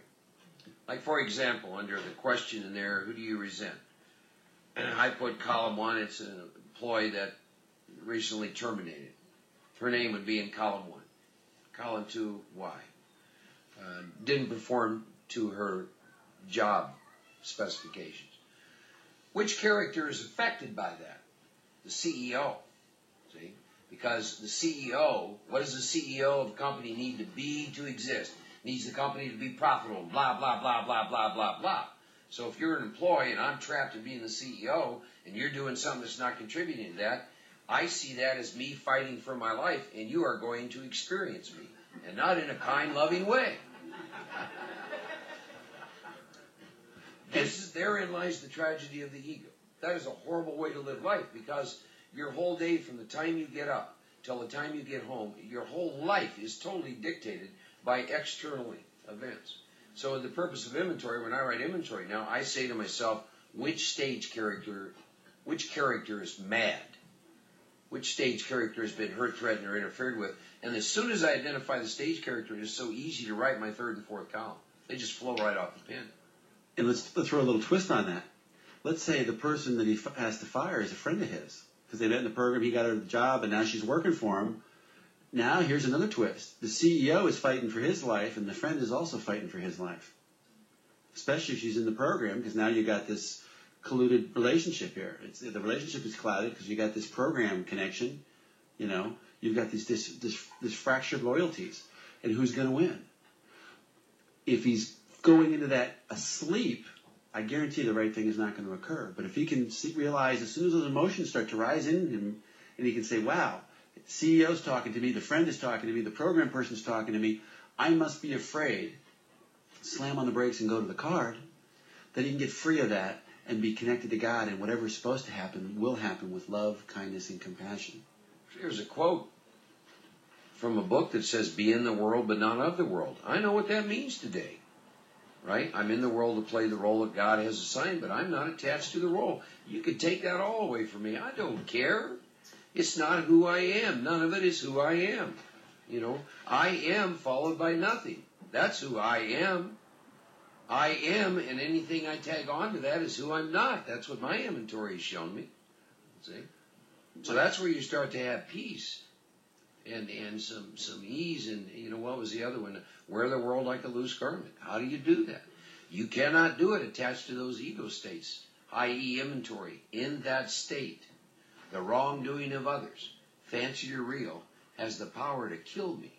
like for example, under the question in there, who do you resent? I put column one, it's an employee that recently terminated. Her name would be in column one. Column two, why? Uh, didn't perform to her job specifications. Which character is affected by that? The CEO. See? Because the CEO, what does the CEO of a company need to be to exist? Needs the company to be profitable, blah, blah, blah, blah, blah, blah, blah. So if you're an employee and I'm trapped in being the CEO and you're doing something that's not contributing to that, I see that as me fighting for my life and you are going to experience me. And not in a kind, loving way. This is, therein lies the tragedy of the ego. That is a horrible way to live life because your whole day from the time you get up till the time you get home, your whole life is totally dictated by external events. So the purpose of inventory, when I write inventory now, I say to myself, which stage character, which character is mad? Which stage character has been hurt, threatened, or interfered with? And as soon as I identify the stage character, it is so easy to write my third and fourth column. They just flow right off the pen. And let's, let's throw a little twist on that. Let's say the person that he f- has to fire is a friend of his because they met in the program, he got her the job, and now she's working for him. Now here's another twist: the CEO is fighting for his life, and the friend is also fighting for his life. Especially if she's in the program, because now you've got this colluded relationship here. It's, the relationship is clouded because you've got this program connection. You know, you've got these this fractured loyalties, and who's going to win? If he's going into that asleep, I guarantee the right thing is not going to occur. But if he can see, realize as soon as those emotions start to rise in him, and he can say, "Wow, CEO's talking to me, the friend is talking to me, the program person's talking to me. I must be afraid." Slam on the brakes and go to the card. Then he can get free of that and be connected to God, and whatever is supposed to happen will happen with love, kindness, and compassion. Here's a quote from a book that says, Be in the world, but not of the world. I know what that means today. Right? I'm in the world to play the role that God has assigned, but I'm not attached to the role. You could take that all away from me. I don't care. It's not who I am. None of it is who I am. You know, I am followed by nothing. That's who I am. I am, and anything I tag on to that is who I'm not. That's what my inventory has shown me. See? So that's where you start to have peace and and some some ease and you know what was the other one? Wear the world like a loose garment. How do you do that? You cannot do it attached to those ego states, i.e., inventory. In that state, the wrongdoing of others, fancy or real, has the power to kill me.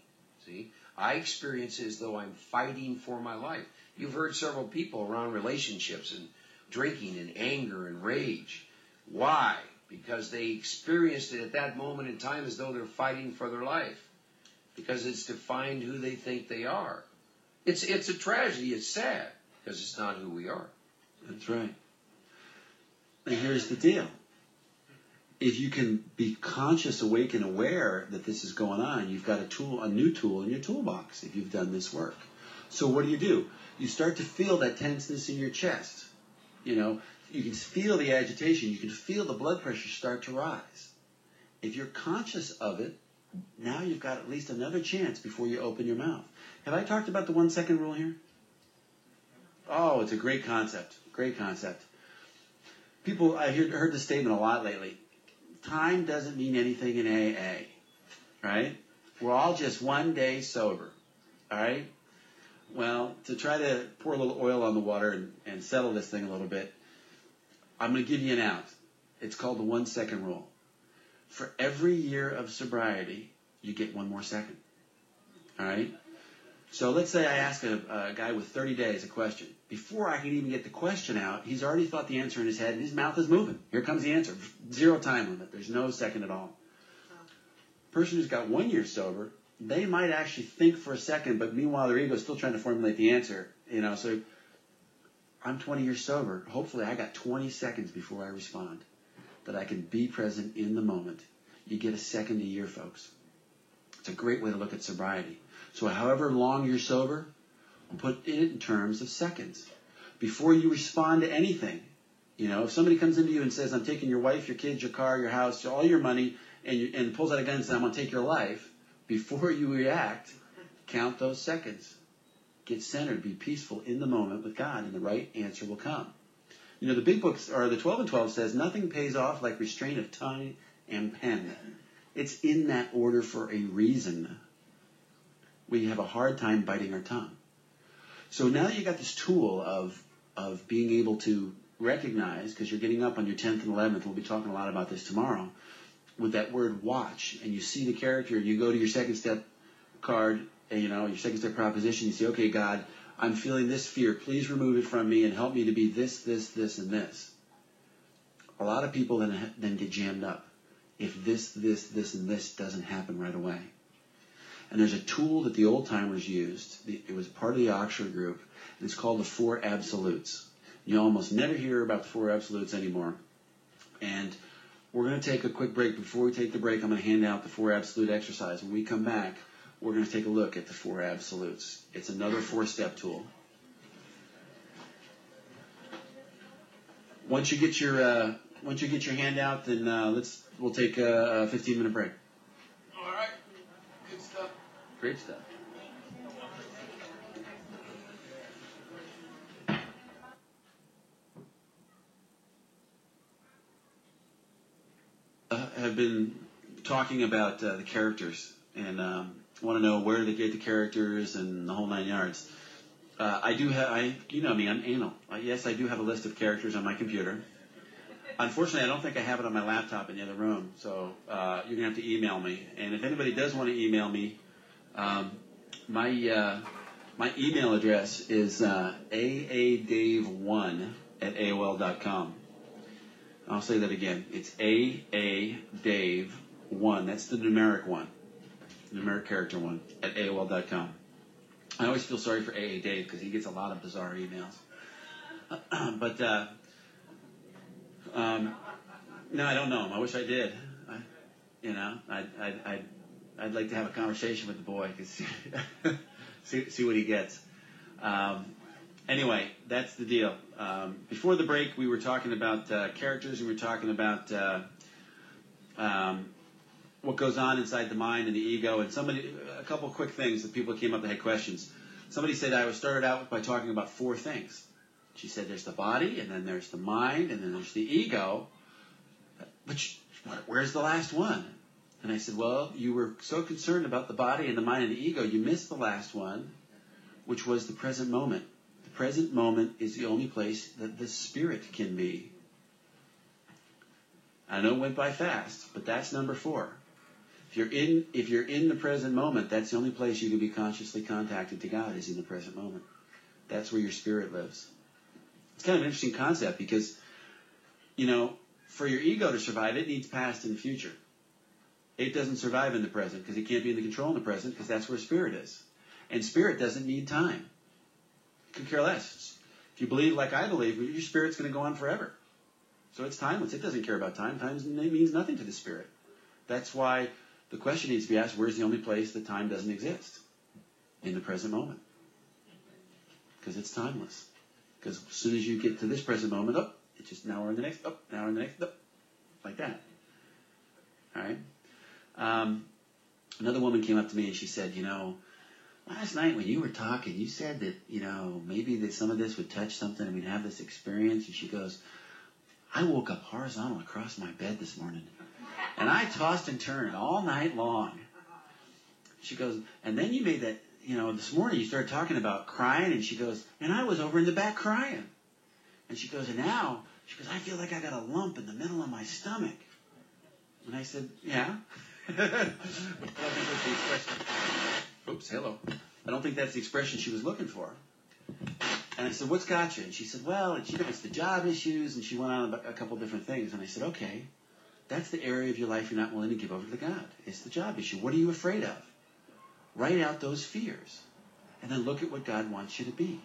See, I experience as though I'm fighting for my life. You've heard several people around relationships and drinking and anger and rage. Why? Because they experienced it at that moment in time as though they're fighting for their life. Because it's defined who they think they are. It's, it's a tragedy. It's sad because it's not who we are. That's right. And here's the deal. if you can be conscious, awake, and aware that this is going on, you've got a tool, a new tool in your toolbox if you've done this work. So what do you do? You start to feel that tenseness in your chest. You know, you can feel the agitation. You can feel the blood pressure start to rise. If you're conscious of it, now you've got at least another chance before you open your mouth. Have I talked about the one second rule here? Oh, it's a great concept. Great concept. People, I've heard, heard this statement a lot lately. Time doesn't mean anything in AA, right? We're all just one day sober, all right? Well, to try to pour a little oil on the water and, and settle this thing a little bit, I'm going to give you an out. It's called the one second rule. For every year of sobriety, you get one more second. All right? So let's say I ask a, a, guy with 30 days a question. Before I can even get the question out, he's already thought the answer in his head and his mouth is moving. Here comes the answer. Zero time limit. There's no second at all. Person who's got one year sober, they might actually think for a second, but meanwhile their ego is still trying to formulate the answer. You know, so I'm 20 years sober. Hopefully I got 20 seconds before I respond. That I can be present in the moment. You get a second a year, folks. It's a great way to look at sobriety. So however long you're sober, put it in terms of seconds. Before you respond to anything, you know, if somebody comes into you and says, I'm taking your wife, your kids, your car, your house, all your money, and, you, and pulls out a gun and says, I'm going to take your life, before you react, count those seconds. Get centered, be peaceful in the moment with God, and the right answer will come. You know, the big books, or the 12 and 12 says, nothing pays off like restraint of tongue and pen. It's in that order for a reason. We have a hard time biting our tongue. So now that you got this tool of, of being able to recognize, because you're getting up on your 10th and 11th, we'll be talking a lot about this tomorrow, with that word watch, and you see the character, and you go to your second step card, you know, your second step proposition, you say, okay, God, I'm feeling this fear. Please remove it from me and help me to be this, this, this, and this. A lot of people then, then get jammed up if this, this, this, and this doesn't happen right away. And there's a tool that the old timers used. It was part of the Oxford group, and it's called the Four Absolutes. You almost never hear about the Four Absolutes anymore. And we're going to take a quick break. Before we take the break, I'm going to hand out the Four Absolute exercise. When we come back, we're going to take a look at the Four Absolutes. It's another four-step tool. Once you get your uh, once you get your hand out, then uh, let's we'll take a, a 15 minute break. All right. Good stuff. Great stuff. Uh, have been talking about uh, the characters and um, want to know where they get the characters and the whole nine yards. Uh, I do have, I, you know me, I'm anal. Uh, yes, I do have a list of characters on my computer. Unfortunately, I don't think I have it on my laptop in the other room, so uh, you're gonna have to email me. And if anybody does want to email me, um, my uh, my email address is uh, aadave1 at aol.com. I'll say that again. It's aadave1. That's the numeric one, numeric character one at aol.com. I always feel sorry for AA Dave because he gets a lot of bizarre emails. but uh, um, no, I don't know him. I wish I did. I, you know, I'd, I'd, I'd, I'd like to have a conversation with the boy because see, see what he gets. Um, anyway, that's the deal. Um, before the break, we were talking about uh, characters. and We were talking about uh, um, what goes on inside the mind and the ego. And somebody, a couple quick things that people came up that had questions. Somebody said I was started out by talking about four things. She said there's the body, and then there's the mind, and then there's the ego. But where's the last one? And I said, well, you were so concerned about the body and the mind and the ego, you missed the last one, which was the present moment. The present moment is the only place that the spirit can be. I know it went by fast, but that's number four. If you're in, if you're in the present moment, that's the only place you can be consciously contacted to God is in the present moment. That's where your spirit lives. It's kind of an interesting concept because, you know, for your ego to survive, it needs past and future. It doesn't survive in the present because it can't be in the control in the present because that's where spirit is. And spirit doesn't need time. It could care less. If you believe like I believe, your spirit's going to go on forever. So it's timeless. It doesn't care about time. Time means nothing to the spirit. That's why the question needs to be asked, where's the only place that time doesn't exist? In the present moment. Because it's timeless. Because as soon as you get to this present moment, up, oh, it's just now we're in the next, up, oh, now we're in the next, up, oh, like that. All right. Um, another woman came up to me and she said, you know, last night when you were talking, you said that, you know, maybe that some of this would touch something and we'd have this experience. And she goes, I woke up horizontal across my bed this morning and I tossed and turned all night long. She goes, and then you made that, you know, this morning you started talking about crying and she goes, and I was over in the back crying. And she goes, and now, she goes, I feel like I got a lump in the middle of my stomach. And I said, yeah. Oops, hello. I don't think that's the expression she was looking for. And I said, what's got you? And she said, well, and she knows the job issues, and she went on about a couple different things. And I said, okay, that's the area of your life you're not willing to give over to God. It's the job issue. What are you afraid of? Write out those fears. And then look at what God wants you to be.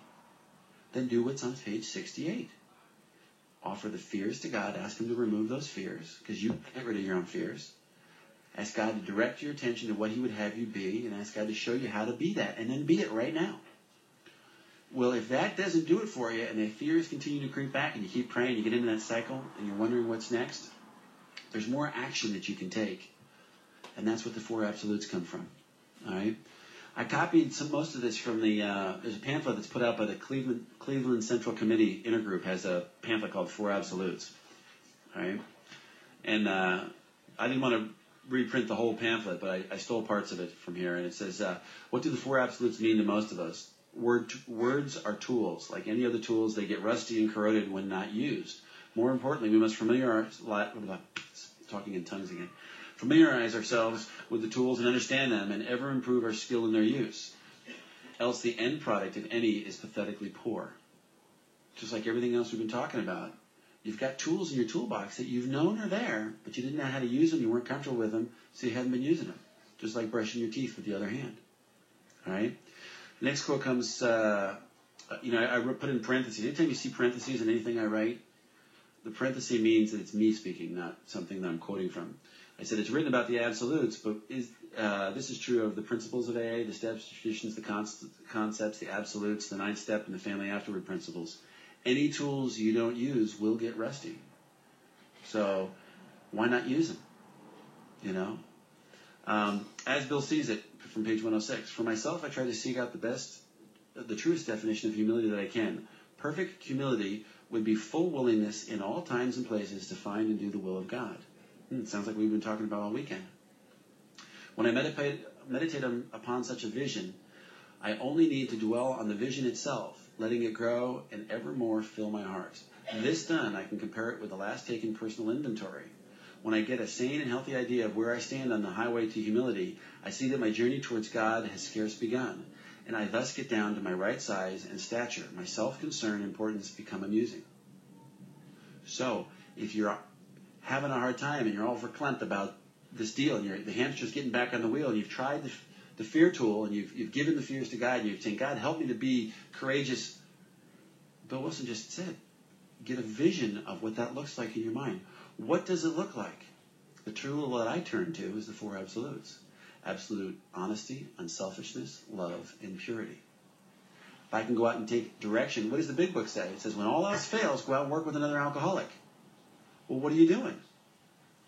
Then do what's on page 68. Offer the fears to God. Ask Him to remove those fears, because you get rid of your own fears. Ask God to direct your attention to what He would have you be, and ask God to show you how to be that, and then be it right now. Well, if that doesn't do it for you, and the fears continue to creep back, and you keep praying, you get into that cycle, and you're wondering what's next, there's more action that you can take, and that's what the four absolutes come from. All right. I copied some most of this from the. Uh, there's a pamphlet that's put out by the Cleveland Cleveland Central Committee Intergroup has a pamphlet called Four Absolutes. All right. And uh, I didn't want to reprint the whole pamphlet, but I, I stole parts of it from here. And it says, uh, "What do the four absolutes mean to most of us? Word, words are tools. Like any other tools, they get rusty and corroded when not used. More importantly, we must familiarize. Talking in tongues again. Familiarize ourselves with the tools and understand them, and ever improve our skill in their use. Else, the end product, if any, is pathetically poor. Just like everything else we've been talking about. You've got tools in your toolbox that you've known are there, but you didn't know how to use them, you weren't comfortable with them, so you haven't been using them. Just like brushing your teeth with the other hand. All right? Next quote comes, uh, you know, I, I put in parentheses. Anytime you see parentheses in anything I write, the parenthesis means that it's me speaking, not something that I'm quoting from. I said it's written about the absolutes, but is, uh, this is true of the principles of AA, the steps, the traditions, the concepts, the absolutes, the ninth step, and the family afterward principles. Any tools you don't use will get rusty. So why not use them? You know? Um, as Bill sees it from page 106, for myself, I try to seek out the best, the truest definition of humility that I can. Perfect humility would be full willingness in all times and places to find and do the will of God. Hmm, sounds like we've been talking about all weekend. When I meditate, meditate upon such a vision, I only need to dwell on the vision itself, letting it grow and evermore fill my heart. This done, I can compare it with the last taken personal inventory. When I get a sane and healthy idea of where I stand on the highway to humility, I see that my journey towards God has scarce begun, and I thus get down to my right size and stature. My self-concern and importance become amusing. So, if you're having a hard time and you're all verklempt about this deal and you're, the hamster's getting back on the wheel and you've tried the, the fear tool and you've, you've given the fears to God and you've saying, God, help me to be courageous. Bill Wilson just said, get a vision of what that looks like in your mind. What does it look like? The tool that I turn to is the four absolutes. Absolute honesty, unselfishness, love, and purity. If I can go out and take direction, what does the big book say? It says, when all else fails, go out and work with another alcoholic. Well, what are you doing?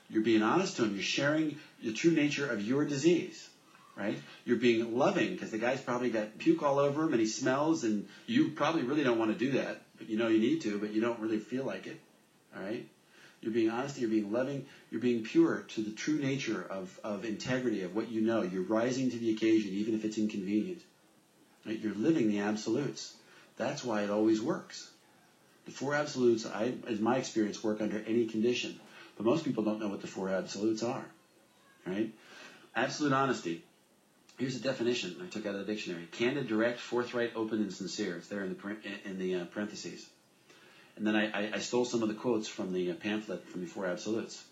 You're being honest to him. You're sharing the true nature of your disease, right? You're being loving because the guy's probably got puke all over him and he smells, and you probably really don't want to do that, but you know you need to, but you don't really feel like it, all right? You're being honest, you're being loving, you're being pure to the true nature of, of integrity, of what you know. You're rising to the occasion, even if it's inconvenient. Right? You're living the absolutes. That's why it always works. The four absolutes, I, in my experience, work under any condition. But most people don't know what the four absolutes are. Right? Absolute honesty. Here's a definition I took out of the dictionary: candid, direct, forthright, open, and sincere. It's there in the in the uh, parentheses. And then I, I, stole some of the quotes from the uh, pamphlet from Four Absolutes.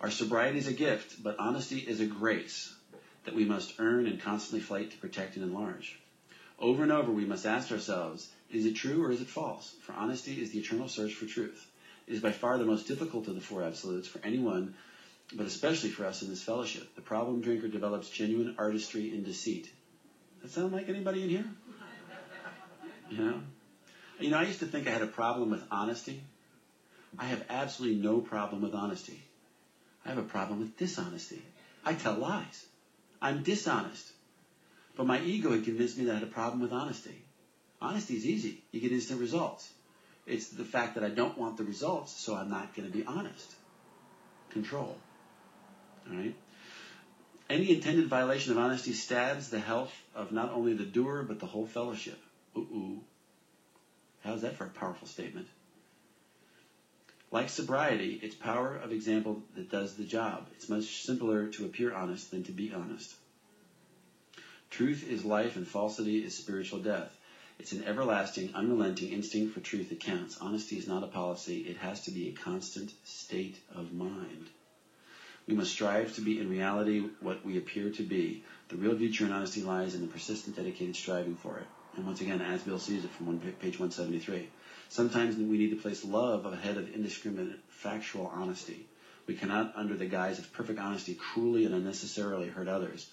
Our sobriety is a gift, but honesty is a grace that we must earn and constantly fight to protect and enlarge. Over and over, we must ask ourselves, is it true or is it false? For honesty is the eternal search for truth. It is by far the most difficult of the four absolutes for anyone, but especially for us in this fellowship. The problem drinker develops genuine artistry in deceit. Does that sound like anybody in here? You know? You know, I used to think I had a problem with honesty. I have absolutely no problem with honesty. I have a problem with dishonesty. I tell lies. I'm dishonest. But my ego had convinced me that I had a problem with honesty. Honesty is easy. You get instant results. It's the fact that I don't want the results, so I'm not going to be honest. Control. All right? Any intended violation of honesty stabs the health of not only the doer, but the whole fellowship. Ooh, ooh. How's that for a powerful statement? Like sobriety, it's power of example that does the job. It's much simpler to appear honest than to be honest. Truth is life and falsity is spiritual death. It's an everlasting, unrelenting instinct for truth that counts. Honesty is not a policy. It has to be a constant state of mind. We must strive to be in reality what we appear to be. The real future in honesty lies in the persistent, dedicated striving for it. And once again, as Bill sees it from one, page 173. Sometimes we need to place love ahead of indiscriminate, factual honesty. We cannot, under the guise of perfect honesty, cruelly and unnecessarily hurt others.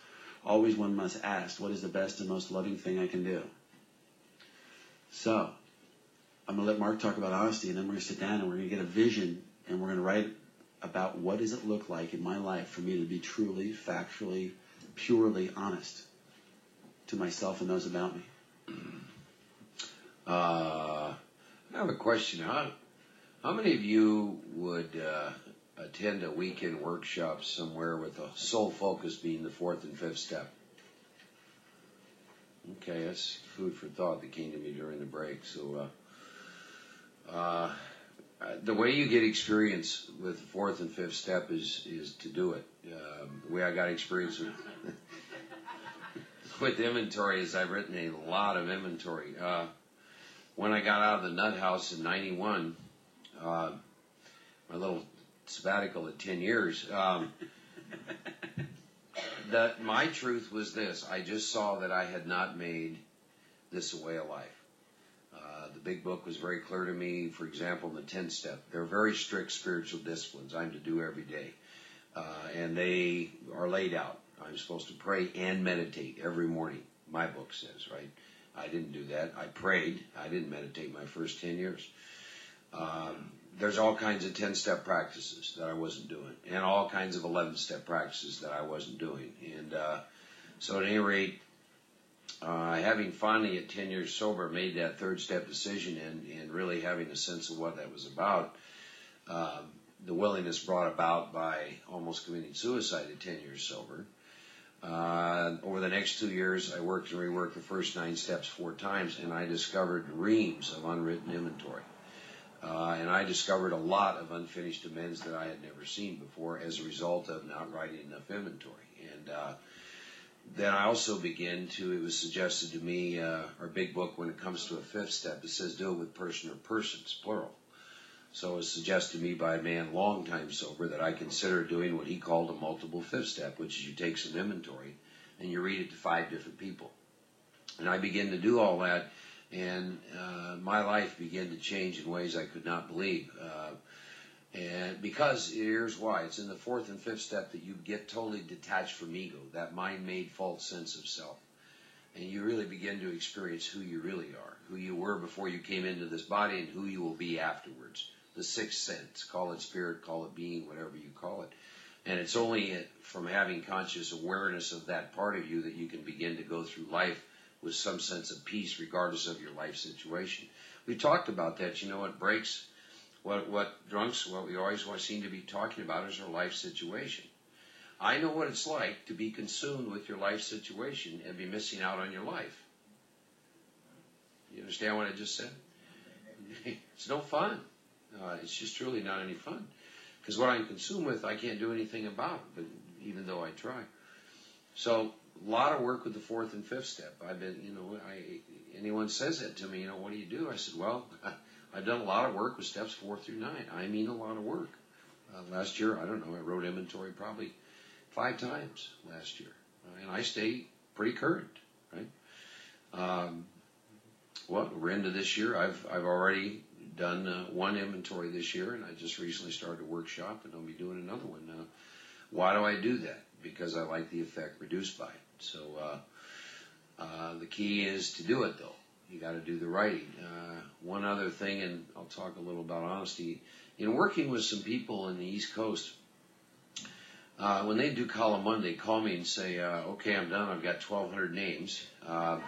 Always one must ask, what is the best and most loving thing I can do? So, I'm going to let Mark talk about honesty, and then we're going to sit down and we're going to get a vision, and we're going to write about what does it look like in my life for me to be truly, factually, purely honest to myself and those about me. Uh, I have a question. How, how many of you would uh, attend a weekend workshop somewhere with the sole focus being the fourth and fifth step? Okay, that's food for thought that came to me during the break. So, uh, uh, the way you get experience with the fourth and fifth step is is to do it. Um, the way I got experience with with inventory is I've written a lot of inventory. Uh, when I got out of the nut house in '91, uh, my little sabbatical at 10 years. Um, that my truth was this: I just saw that I had not made this a way of life. Uh, the big book was very clear to me. For example, in the 10 step, they're very strict spiritual disciplines I'm to do every day, uh, and they are laid out. I'm supposed to pray and meditate every morning. My book says, right? I didn't do that. I prayed. I didn't meditate my first 10 years. Um, there's all kinds of 10 step practices that I wasn't doing, and all kinds of 11 step practices that I wasn't doing. And uh, so, at any rate, uh, having finally at 10 years sober made that third step decision and, and really having a sense of what that was about, um, the willingness brought about by almost committing suicide at 10 years sober. Uh, over the next two years, I worked and reworked the first nine steps four times, and I discovered reams of unwritten inventory. Uh, and I discovered a lot of unfinished amends that I had never seen before as a result of not writing enough inventory. And uh, then I also began to, it was suggested to me, uh, our big book, when it comes to a fifth step, it says do it with person or persons, plural. So it was suggested to me by a man long time sober that I consider doing what he called a multiple fifth step, which is you take some inventory and you read it to five different people. And I began to do all that and uh, my life began to change in ways I could not believe. Uh, and because here's why it's in the fourth and fifth step that you get totally detached from ego, that mind made false sense of self. And you really begin to experience who you really are, who you were before you came into this body, and who you will be afterwards. The sixth sense, call it spirit, call it being, whatever you call it. And it's only from having conscious awareness of that part of you that you can begin to go through life with some sense of peace regardless of your life situation. We talked about that. You know what breaks what what drunks what we always seem to be talking about is our life situation. I know what it's like to be consumed with your life situation and be missing out on your life. You understand what I just said? it's no fun. Uh, it's just truly not any fun. Because what I'm consumed with, I can't do anything about, but even though I try. So a lot of work with the fourth and fifth step. I've been, you know, I anyone says that to me, you know, what do you do? I said, well, I've done a lot of work with steps four through nine. I mean, a lot of work. Uh, last year, I don't know, I wrote inventory probably five times last year, uh, and I stay pretty current, right? Um, well, we're into this year. I've I've already done uh, one inventory this year, and I just recently started a workshop, and I'll be doing another one. Uh, why do I do that? Because I like the effect produced by it. So uh, uh, the key is to do it, though. You got to do the writing. Uh, one other thing, and I'll talk a little about honesty. In working with some people in the East Coast, uh, when they do column one, they call me and say, uh, "Okay, I'm done. I've got 1,200 names." Uh,